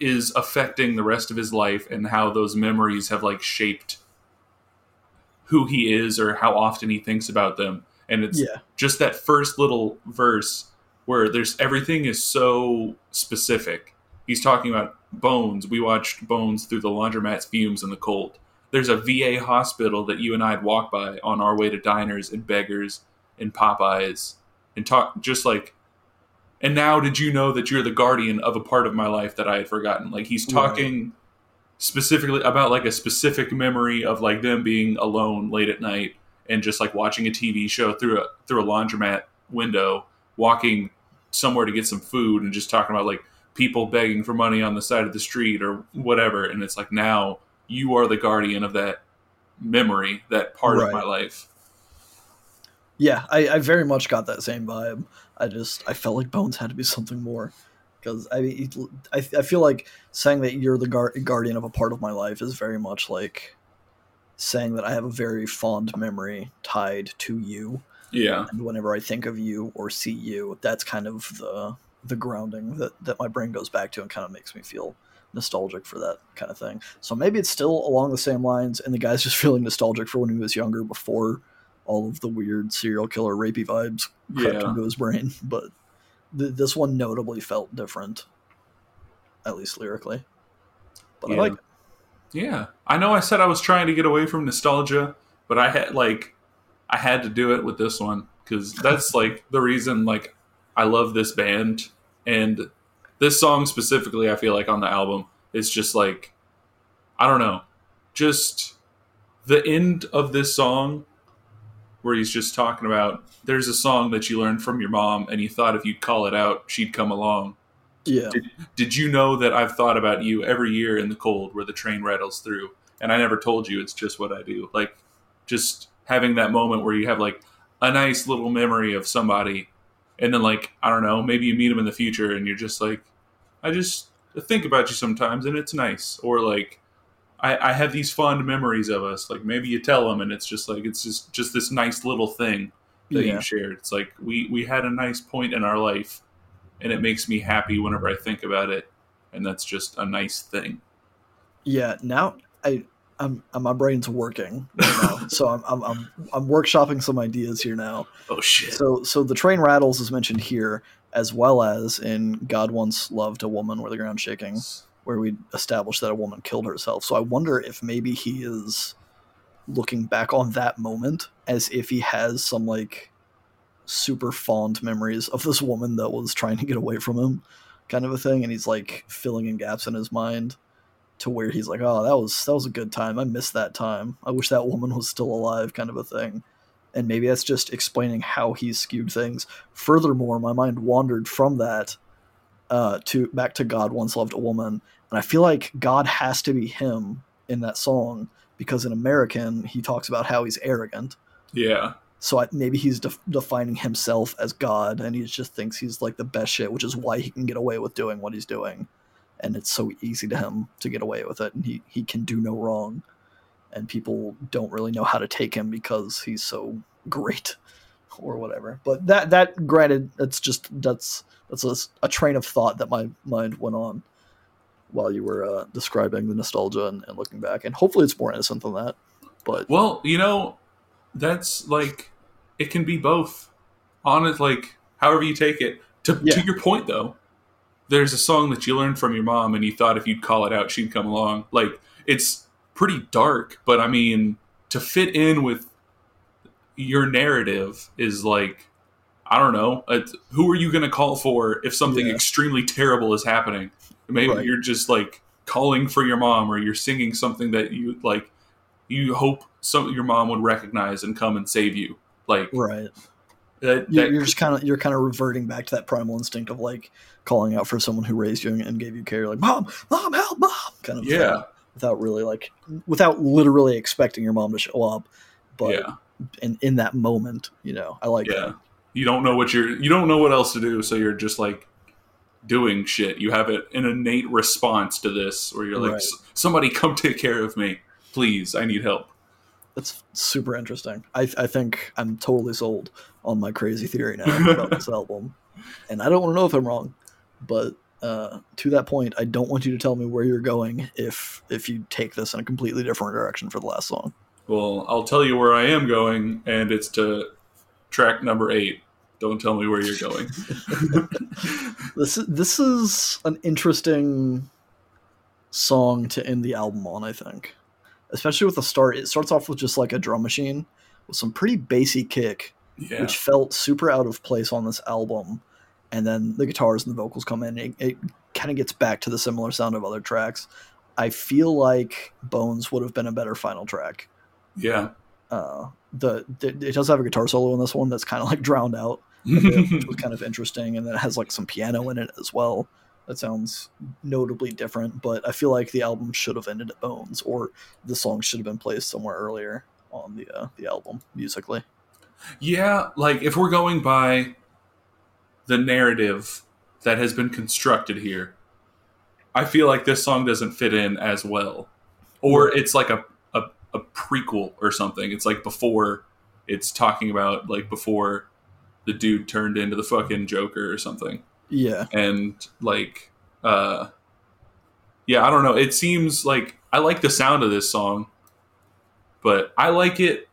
is affecting the rest of his life and how those memories have like shaped who he is or how often he thinks about them and it's yeah, just that first little verse where there's everything is so specific. He's talking about bones. We watched bones through the laundromat's fumes in the cold. There's a VA hospital that you and I'd walk by on our way to diners and beggars and Popeyes and talk just like. And now, did you know that you're the guardian of a part of my life that I had forgotten? Like he's Right. Specifically about like a specific memory of like them being alone late at night and just like watching a TV show through a through a laundromat window, walking somewhere to get some food, and just talking about like people begging for money on the side of the street or whatever. And it's like now you are the guardian of that memory, that part of my life. yeah. I, I very much got that same vibe. I just I felt like Bones had to be something more because I mean I, I feel like saying that you're the guard, guardian of a part of my life is very much like saying that I have a very fond memory tied to you Yeah, and whenever I think of you or see you, that's kind of the the grounding that, that my brain goes back to and kind of makes me feel nostalgic for that kind of thing. So maybe it's still along the same lines, and the guy's just feeling nostalgic for when he was younger before all of the weird serial killer rapey vibes crept Yeah. into his brain. But th- this one notably felt different, at least lyrically. But I like it. Yeah, I know. I said I was trying to get away from nostalgia, but I had like I had to do it with this one because that's like the reason. Like I love this band and this song specifically. I feel like on the album is just like I don't know, just the end of this song where he's just talking about there's a song that you learned from your mom and you thought if you'd call it out she'd come along Yeah, did you know that I've thought about you every year in the cold where the train rattles through? And I never told you it's just what I do. Like, just having that moment where you have like a nice little memory of somebody, and then like I don't know, maybe you meet them in the future, and you're just like, I just think about you sometimes, and it's nice. Or like, I, I have these fond memories of us. Like maybe you tell them, and it's just like it's just just this nice little thing that yeah, you shared. It's like we we had a nice point in our life, and it makes me happy whenever I think about it, and that's just a nice thing. yeah. Now I, I'm, my brain's working right now, so I'm, I'm, I'm, I'm workshopping some ideas here now. Oh shit! So, so the train rattles is mentioned here, as well as in God once loved a woman where the ground shaking, where we established that a woman killed herself. So I wonder if maybe he is looking back on that moment as if he has some like super fond memories of this woman that was trying to get away from him, kind of a thing, and he's like filling in gaps in his mind to where he's like, "Oh, that was that was a good time. I missed that time. I wish that woman was still alive," kind of a thing. And maybe that's just explaining how he's skewed things. Furthermore, my mind wandered from that uh, to back to God once loved a woman, and I feel like God has to be him in that song because in American he talks about how he's arrogant. Yeah, So I, maybe he's def- defining himself as God, and he just thinks he's like the best shit, which is why he can get away with doing what he's doing, and it's so easy to him to get away with it, and he he can do no wrong, and people don't really know how to take him because he's so great, or whatever. But that that granted, that's just that's that's a, a train of thought that my mind went on while you were uh, describing the nostalgia and, and looking back, and hopefully it's more innocent than that. But Well, you know, that's like it can be both. On it, like however you take it. To, Yeah. to your point, though, there's a song that you learned from your mom, and you thought if you'd call it out, she'd come along. Like it's pretty dark, but I mean, to fit in with your narrative is like. I don't know. Who are you going to call for if something Yeah. extremely terrible is happening? Maybe Right. you're just like calling for your mom, or you're singing something that you like you hope some your mom would recognize and come and save you. Like right. that, you're, that you're just kind of you're kind of reverting back to that primal instinct of like calling out for someone who raised you and gave you care like mom mom help mom kind of yeah, thing, without really like without literally expecting your mom to show up but yeah, in in that moment you know i like yeah. that You don't know what you're. You don't know what else to do, so you're just like doing shit. You have it an innate response to this, where you're like, Right. "Somebody come take care of me, please. I need help." that's super interesting i i think i'm totally sold on my crazy theory now about this album and i don't want to know if i'm wrong but uh, to that point, I don't want you to tell me where you're going if if you take this in a completely different direction for the last song. Well, I'll tell you where I am going, and it's to track number eight. Don't tell me where you're going. This is, this is an interesting song to end the album on, I think. Especially with the start. It starts off with just like a drum machine with some pretty bassy kick, yeah, which felt super out of place on this album. And then the guitars and the vocals come in. It, it kind of gets back to the similar sound of other tracks. I feel like Bones would have been a better final track. yeah. Uh, the, the it does have a guitar solo in this one that's kind of like drowned out bit, which was kind of interesting, and then it has like some piano in it as well. That sounds notably different, but I feel like the album should have ended at Bones, or the song should have been placed somewhere earlier on the uh, the album musically. Yeah, like if we're going by the narrative that has been constructed here, I feel like this song doesn't fit in as well. Or it's like a, a, prequel or something. It's like before it's talking about like before the dude turned into the fucking Joker or something. Yeah, And like uh yeah, I don't know. It seems like I like the sound of this song, but I like it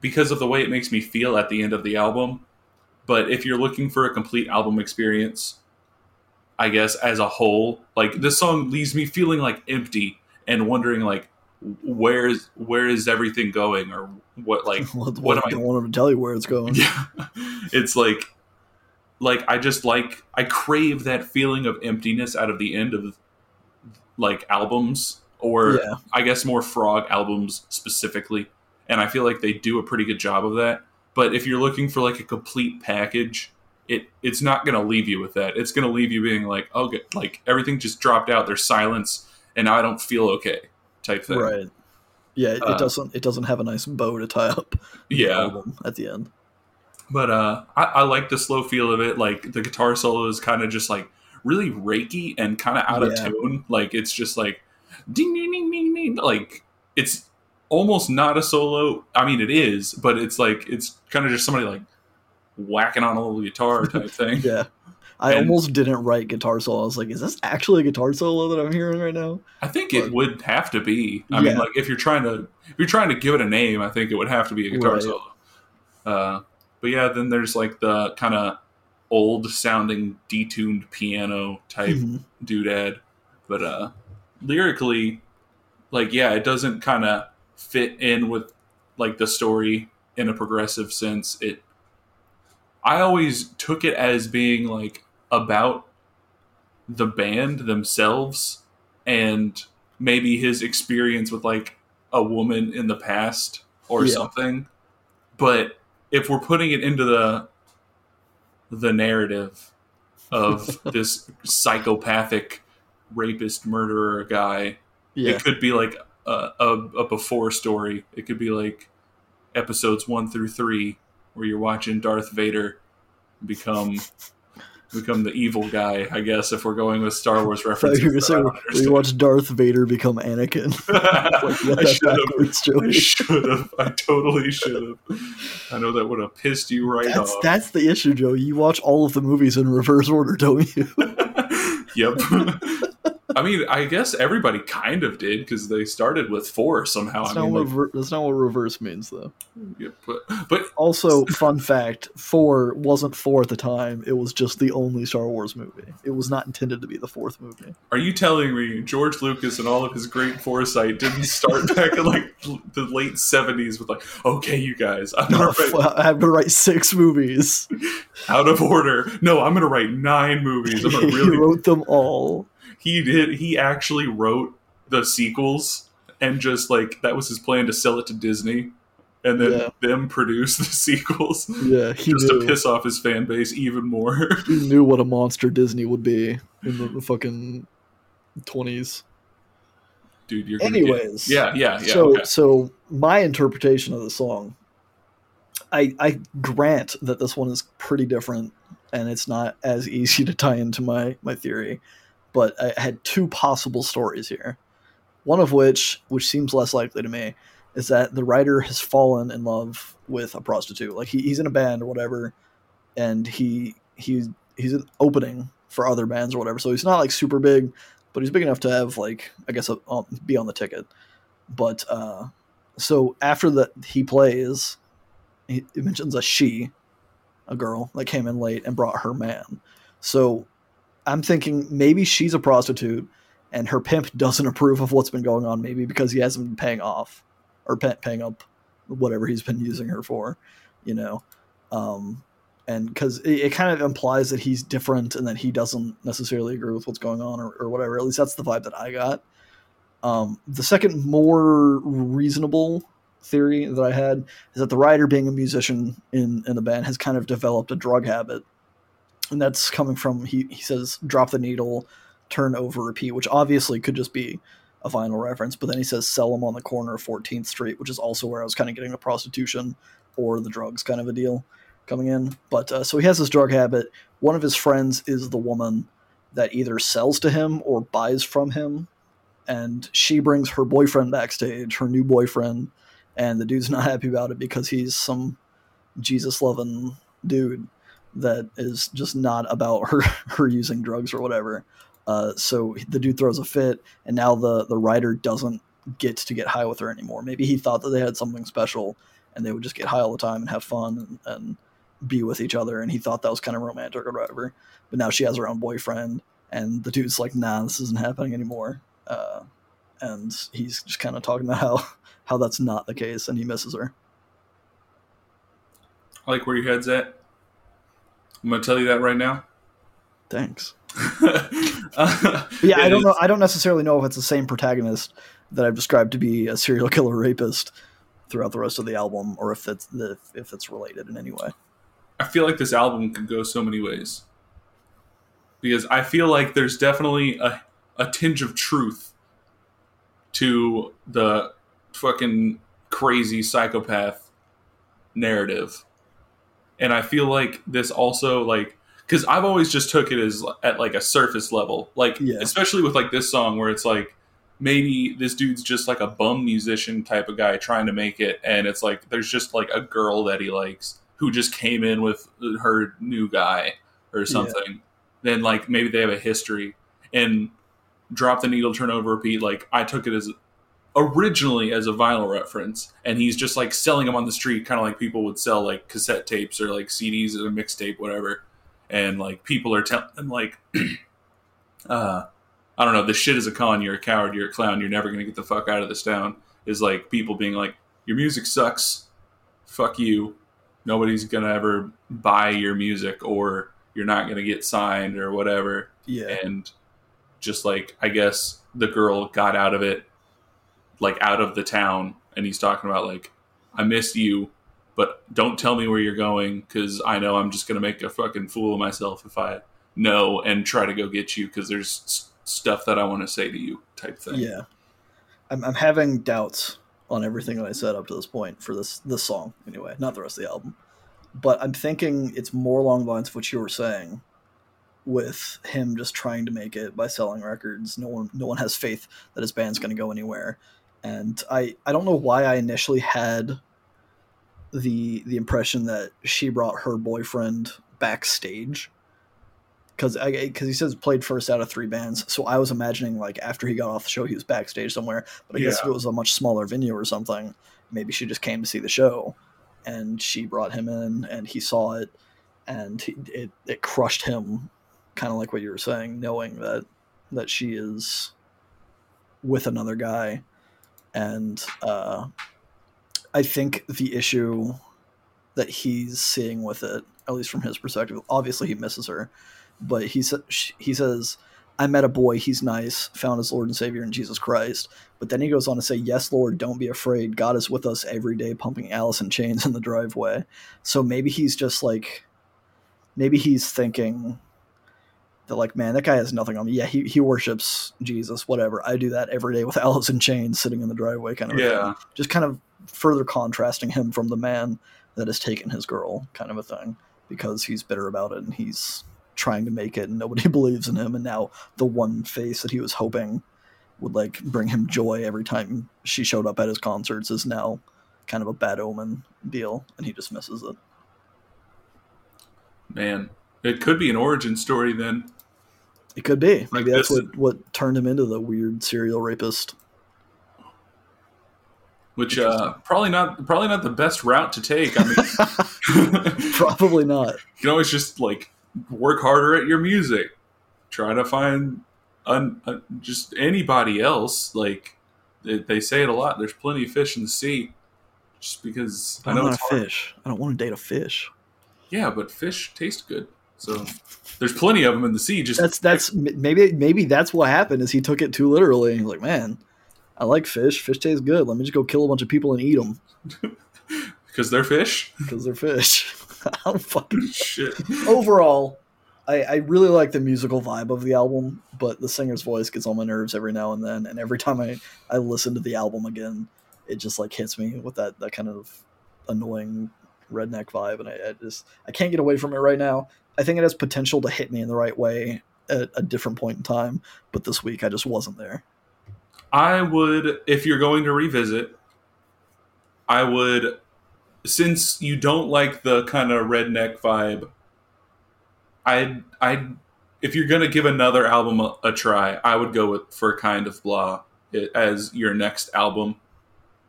because of the way it makes me feel at the end of the album. But if you're looking for a complete album experience, I guess as a whole, like this song leaves me feeling like empty and wondering like where is where is everything going or what like what, what am I don't want to tell you where it's going. yeah. It's like like i just like i crave that feeling of emptiness out of the end of like albums or Yeah. i guess more frog albums specifically. And i feel like they do a pretty good job of that. But if you're looking for like a complete package it it's not going to leave you with that. It's going to leave you being like oh, okay like everything just dropped out. There's silence and now i don't feel okay type thing Right. Yeah, it, Uh, it doesn't. It doesn't have a nice bow to tie up. the yeah album at the end. but uh I, I like the slow feel of it like the guitar solo is kind of just like really reiki and kind of out of Yeah. tune like it's just like ding ding ding ding ding like it's almost not a solo i mean it is but it's like it's kind of just somebody like whacking on a little guitar type thing Yeah, I And- almost didn't write guitar solo. I was like, is this actually a guitar solo that I'm hearing right now? i think it would have to be i mean like if you're trying to if you're trying to give it a name i think it would have to be a guitar Right. solo uh but yeah then there's like the kind of old sounding detuned piano type Mhm. doodad but uh lyrically like yeah it doesn't kind of fit in with like the story in a progressive sense it i always took it as being like about the band themselves and maybe his experience with like a woman in the past or Yeah. something. But if we're putting it into the the narrative of this psychopathic rapist murderer guy Yeah, it could be like a, a, a before story. It could be like episodes one through three where you're watching darth vader become become the evil guy i guess if we're going with star wars I you were references gonna that I say don't we watched Darth Vader become Anakin. like, I should have I should have. I totally should have. I know that would have pissed you right That's off. that's the issue, Joe. You watch all of the movies in reverse order, don't you? yep. I mean, I guess everybody kind of did because they started with four somehow. That's, I not mean, what like, that's not what reverse means, though. yeah, but but Also, fun fact: four wasn't four at the time. It was just the only Star Wars movie. It was not intended to be the fourth movie. are you telling me George Lucas and all of his great foresight didn't start back in like the late seventies with like, okay, you guys, I'm gonna write I have to write six movies. out of order. No, I'm gonna write nine movies. I'm gonna he really wrote them all. He did he actually wrote the sequels and just like that was his plan to sell it to Disney and then Yeah. them produce the sequels Yeah, he just knew. to piss off his fan base even more. he knew what a monster Disney would be in the, the fucking twenties. Dude, you're Anyways, get, yeah, yeah, yeah. so okay. so my interpretation of the song, I I grant that this one is pretty different and it's not as easy to tie into my my theory, but I had two possible stories here. One of which, which seems less likely to me, is that the writer has fallen in love with a prostitute. Like he, he's in a band or whatever, and he he's he's an opening for other bands or whatever. So he's not like super big, but he's big enough to have like I guess a, be on the ticket. But uh, so after that he plays, he, he mentions a she, a girl that came in late and brought her man. So I'm thinking maybe she's a prostitute and her pimp doesn't approve of what's been going on. Maybe because he hasn't been paying off or pay, paying up whatever he's been using her for, you know. Um, and because it, it kind of implies that he's different and that he doesn't necessarily agree with what's going on or, or whatever. At least that's the vibe that I got. Um, the second more reasonable theory that I had is that the writer, being a musician in in the band, has kind of developed a drug habit, and that's coming from he he says drop the needle, turn over, repeat, which obviously could just be a vinyl reference, but then he says sell them on the corner of 14th Street, which is also where I was kind of getting the prostitution or the drugs kind of a deal coming in. But uh, so he has this drug habit. One of his friends is the woman that either sells to him or buys from him, and she brings her boyfriend backstage, her new boyfriend, and the dude's not happy about it because he's some Jesus loving dude that is just not about her her using drugs or whatever. Uh, so the dude throws a fit, and now the the writer doesn't get to get high with her anymore. Maybe he thought that they had something special, and they would just get high all the time and have fun and, and be with each other. And he thought that was kind of romantic or whatever. But now she has her own boyfriend, and the dude's like, "Nah, this isn't happening anymore." Uh, and he's just kind of talking about how how that's not the case, and he misses her. I like where your head's at. I'm gonna tell you that right now. Thanks. uh, yeah, I don't is- know. I don't necessarily know if it's the same protagonist that I've described to be a serial killer rapist throughout the rest of the album, or if it's the if it's related in any way. I feel like this album could go so many ways because I feel like there's definitely a, a tinge of truth to the fucking crazy psychopath narrative, and I feel like this also like because I've always just took it as at like a surface level, like Yeah. especially with like this song where it's like maybe this dude's just like a bum musician type of guy trying to make it and it's like there's just like a girl that he likes who just came in with her new guy or something. Then like maybe they have a history. And drop the needle turn over repeat like i took it as originally as a vinyl reference and he's just like selling them on the street kind of like people would sell like cassette tapes or like cds or a mixtape whatever and like people are telling like uh I don't know, this shit is a con, you're a coward, you're a clown, you're never gonna get the fuck out of this town is like people being like, Your music sucks, fuck you. Nobody's gonna ever buy your music or you're not gonna get signed or whatever. Yeah, And just like I guess the girl got out of it like out of the town and he's talking about like, I miss you, but don't tell me where you're going because I know I'm just gonna make a fucking fool of myself if I know and try to go get you because there's s- stuff that I want to say to you type thing. yeah. I'm I'm having doubts on everything that I said up to this point for this this song anyway, not the rest of the album. But I'm thinking it's more along the lines of what you were saying, with him just trying to make it by selling records. No one no one has faith that his band's going to go anywhere, and I I don't know why I initially had the the impression that she brought her boyfriend backstage because because he says played first out of three bands, so I was imagining like after he got off the show he was backstage somewhere. But I guess if it was a much smaller venue or something, maybe she just came to see the show, and she brought him in and he saw it, and he, it it crushed him, kind of like what you were saying, knowing that that she is with another guy, and uh, I think the issue that he's seeing with it, at least from his perspective, obviously he misses her, but he sa- he says, "I met a boy. He's nice. Found his Lord and Savior in Jesus Christ." But then he goes on to say, "Yes, Lord, don't be afraid. God is with us every day, pumping Alice in chains in the driveway." So maybe he's just like, maybe he's thinking that like, man, that guy has nothing on me. Yeah, he he worships Jesus, whatever. I do that every day with Alice in chains sitting in the driveway, kind of. a thing Yeah. just kind of further contrasting him from the man that has taken his girl, kind of a thing, because he's bitter about it and he's trying to make it and nobody believes in him. And now the one face that he was hoping would like bring him joy every time she showed up at his concerts is now kind of a bad omen deal, and he just misses it. Man, it could be an origin story then. It could be. Like Maybe that's this- what, what turned him into the weird serial rapist. which uh, probably not probably not the best route to take. I mean, Probably not. You can always just like work harder at your music, try to find un, uh, just anybody else. Like they, they say it a lot. There's plenty of fish in the sea. Just because I I'm know not it's a hard. fish. I don't want to date a fish. Yeah, but fish taste good. So there's plenty of them in the sea. Just that's that's maybe maybe that's what happened is he took it too literally. He's like, man, I like fish. Fish tastes good. Let me just go kill a bunch of people and eat them because they're fish. because they're fish. I don't fucking. Shit. Overall, I, I really like the musical vibe of the album, but the singer's voice gets on my nerves every now and then. And every time I I listen to the album again, it just like hits me with that that kind of annoying redneck vibe, and I, I just I can't get away from it right now. I think it has potential to hit me in the right way at a different point in time, but this week I just wasn't there. I would, if you're going to revisit, I would, since you don't like the kind of redneck vibe, I'd, I'd, if you're gonna give another album a, a try, I would go with For Kind of Blah it, as your next album,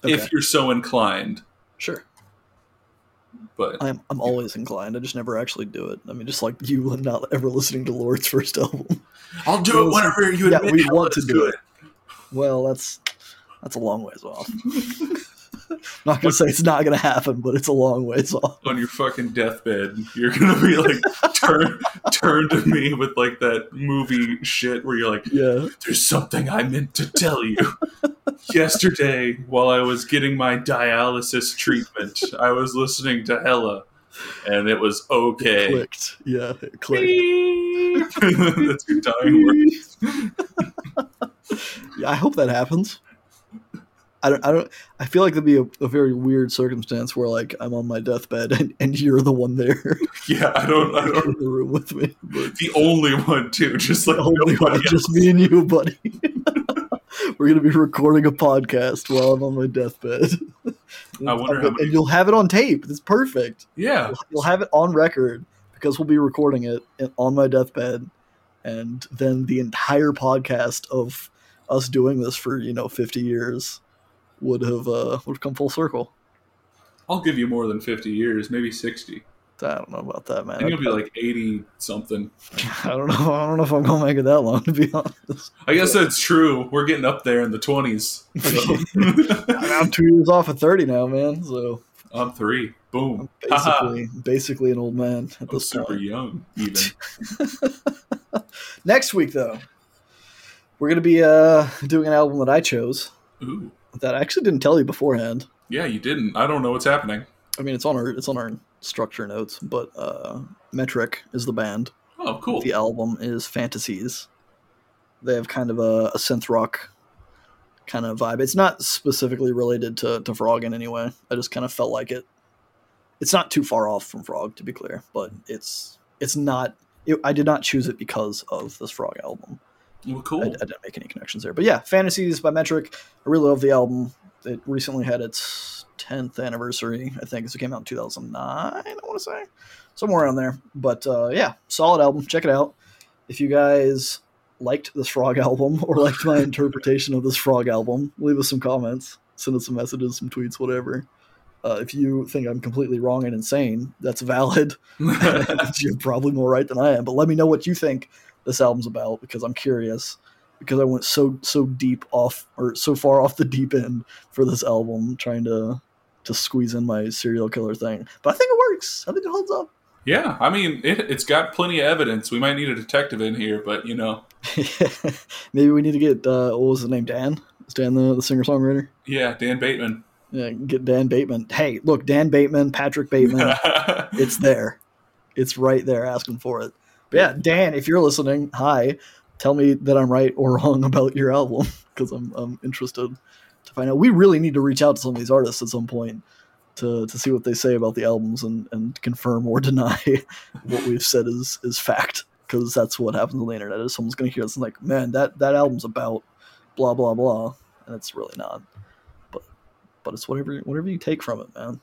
Okay. if you're so inclined. Sure. But I'm I'm always inclined. I just never actually do it. I mean, just like you and not ever listening to Lorde's first album. I'll do it whenever you Yeah, we want to do good. it. Well, that's that's a long ways off. not gonna say it's not gonna happen, but it's a long ways off. on your fucking deathbed, you're gonna be like turn turn to me with like that movie shit where you're like, Yeah, "There's something I meant to tell you." Yesterday, while I was getting my dialysis treatment, I was listening to Hella, and it was okay. clicked. Yeah, it clicked. That's your dying word. Yeah, I hope that happens. I don't. I don't. I feel like that'd be a, a very weird circumstance where like I'm on my deathbed and, and you're the one there Yeah, I don't. I don't. the room with me. But The only one too, just like the only one, just me and you, buddy. We're gonna be recording a podcast while I'm on my deathbed. I wonder how many- and you'll have it on tape. It's perfect. Yeah, You'll have it on record because we'll be recording it on my deathbed, and then the entire podcast of us doing this for you know 50 years would have uh, would have come full circle. I'll give you more than fifty years, maybe sixty. I don't know about that, man. I think it'll be like eighty something. I don't know. I don't know if I'm gonna make it that long, to be honest. I guess that's true. We're getting up there in the twenties. I'm two years off of 30 now, man. So I'm three. Boom. I'm basically basically an old man at I'm super point. young, even. Next week, though, we're gonna be uh, doing an album that I chose Ooh. that I actually didn't tell you beforehand. Yeah, you didn't. I don't know what's happening. I mean, it's on our it's on our structure notes, but uh, Metric is the band. Oh, cool. The album is Fantasies. They have kind of a, a synth rock kind of vibe. It's not specifically related to, to Frog in any way. I just kind of felt like it. It's not too far off from Frog, to be clear, but it's it's not. It, I did not choose it because of this Frog album. Well, I, cool. I didn't make any connections there. But yeah, Fantasies by Metric. I really love the album. It recently had its 10th anniversary, I think, 'cause it came out in 2009, I want to say. Somewhere around there. But uh, yeah, solid album. Check it out. If you guys liked this Frog album or liked my interpretation of this Frog album, leave us some comments. Send us some messages, some tweets, whatever. Uh, if you think I'm completely wrong and insane, that's valid. You're probably more right than I am. But let me know what you think this album's about because I'm curious. Because I went so so deep off or so far off the deep end for this album, trying to to squeeze in my serial killer thing. But I think it works. I think it holds up. yeah, I mean, it, it's got plenty of evidence. We might need a detective in here, but you know, Maybe we need to get uh, what was his name? Dan. Is Dan the, the singer songwriter? yeah, Dan Bateman. Yeah, get Dan Bateman. Hey, look, Dan Bateman, Patrick Bateman. it's there. It's right there asking for it. But yeah, Dan, if you're listening, hi. Tell me that I'm right or wrong about your album because I'm, I'm interested to find out. We really need to reach out to some of these artists at some point to, to see what they say about the albums and, and confirm or deny what we've said is, is fact because that's what happens on the internet is someone's going to hear this and like, man, that, that album's about blah, blah, blah. And it's really not. But but it's whatever whatever you take from it, man.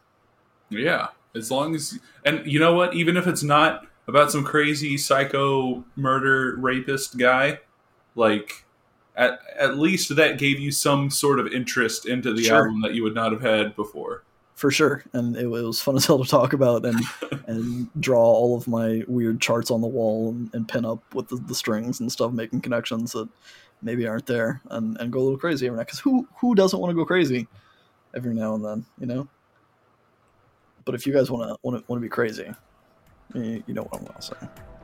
Yeah, as long as and you know what, even if it's not about some crazy psycho murder rapist guy, like at at least that gave you some sort of interest into the Sure. album that you would not have had before. for sure and it, was fun as hell to talk about and and draw all of my weird charts on the wall and, and pin up with the, the strings and stuff making connections that maybe aren't there and, and go a little crazy every now because who who doesn't want to go crazy every now and then you know but if you guys want to want to want to be crazy you, you know what I'm going to say.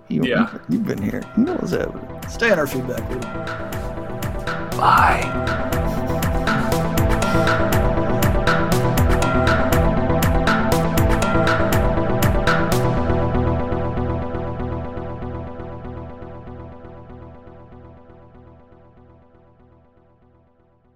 You, yeah. You've been here. You know what's happening. Stay on our feedback loop. Bye.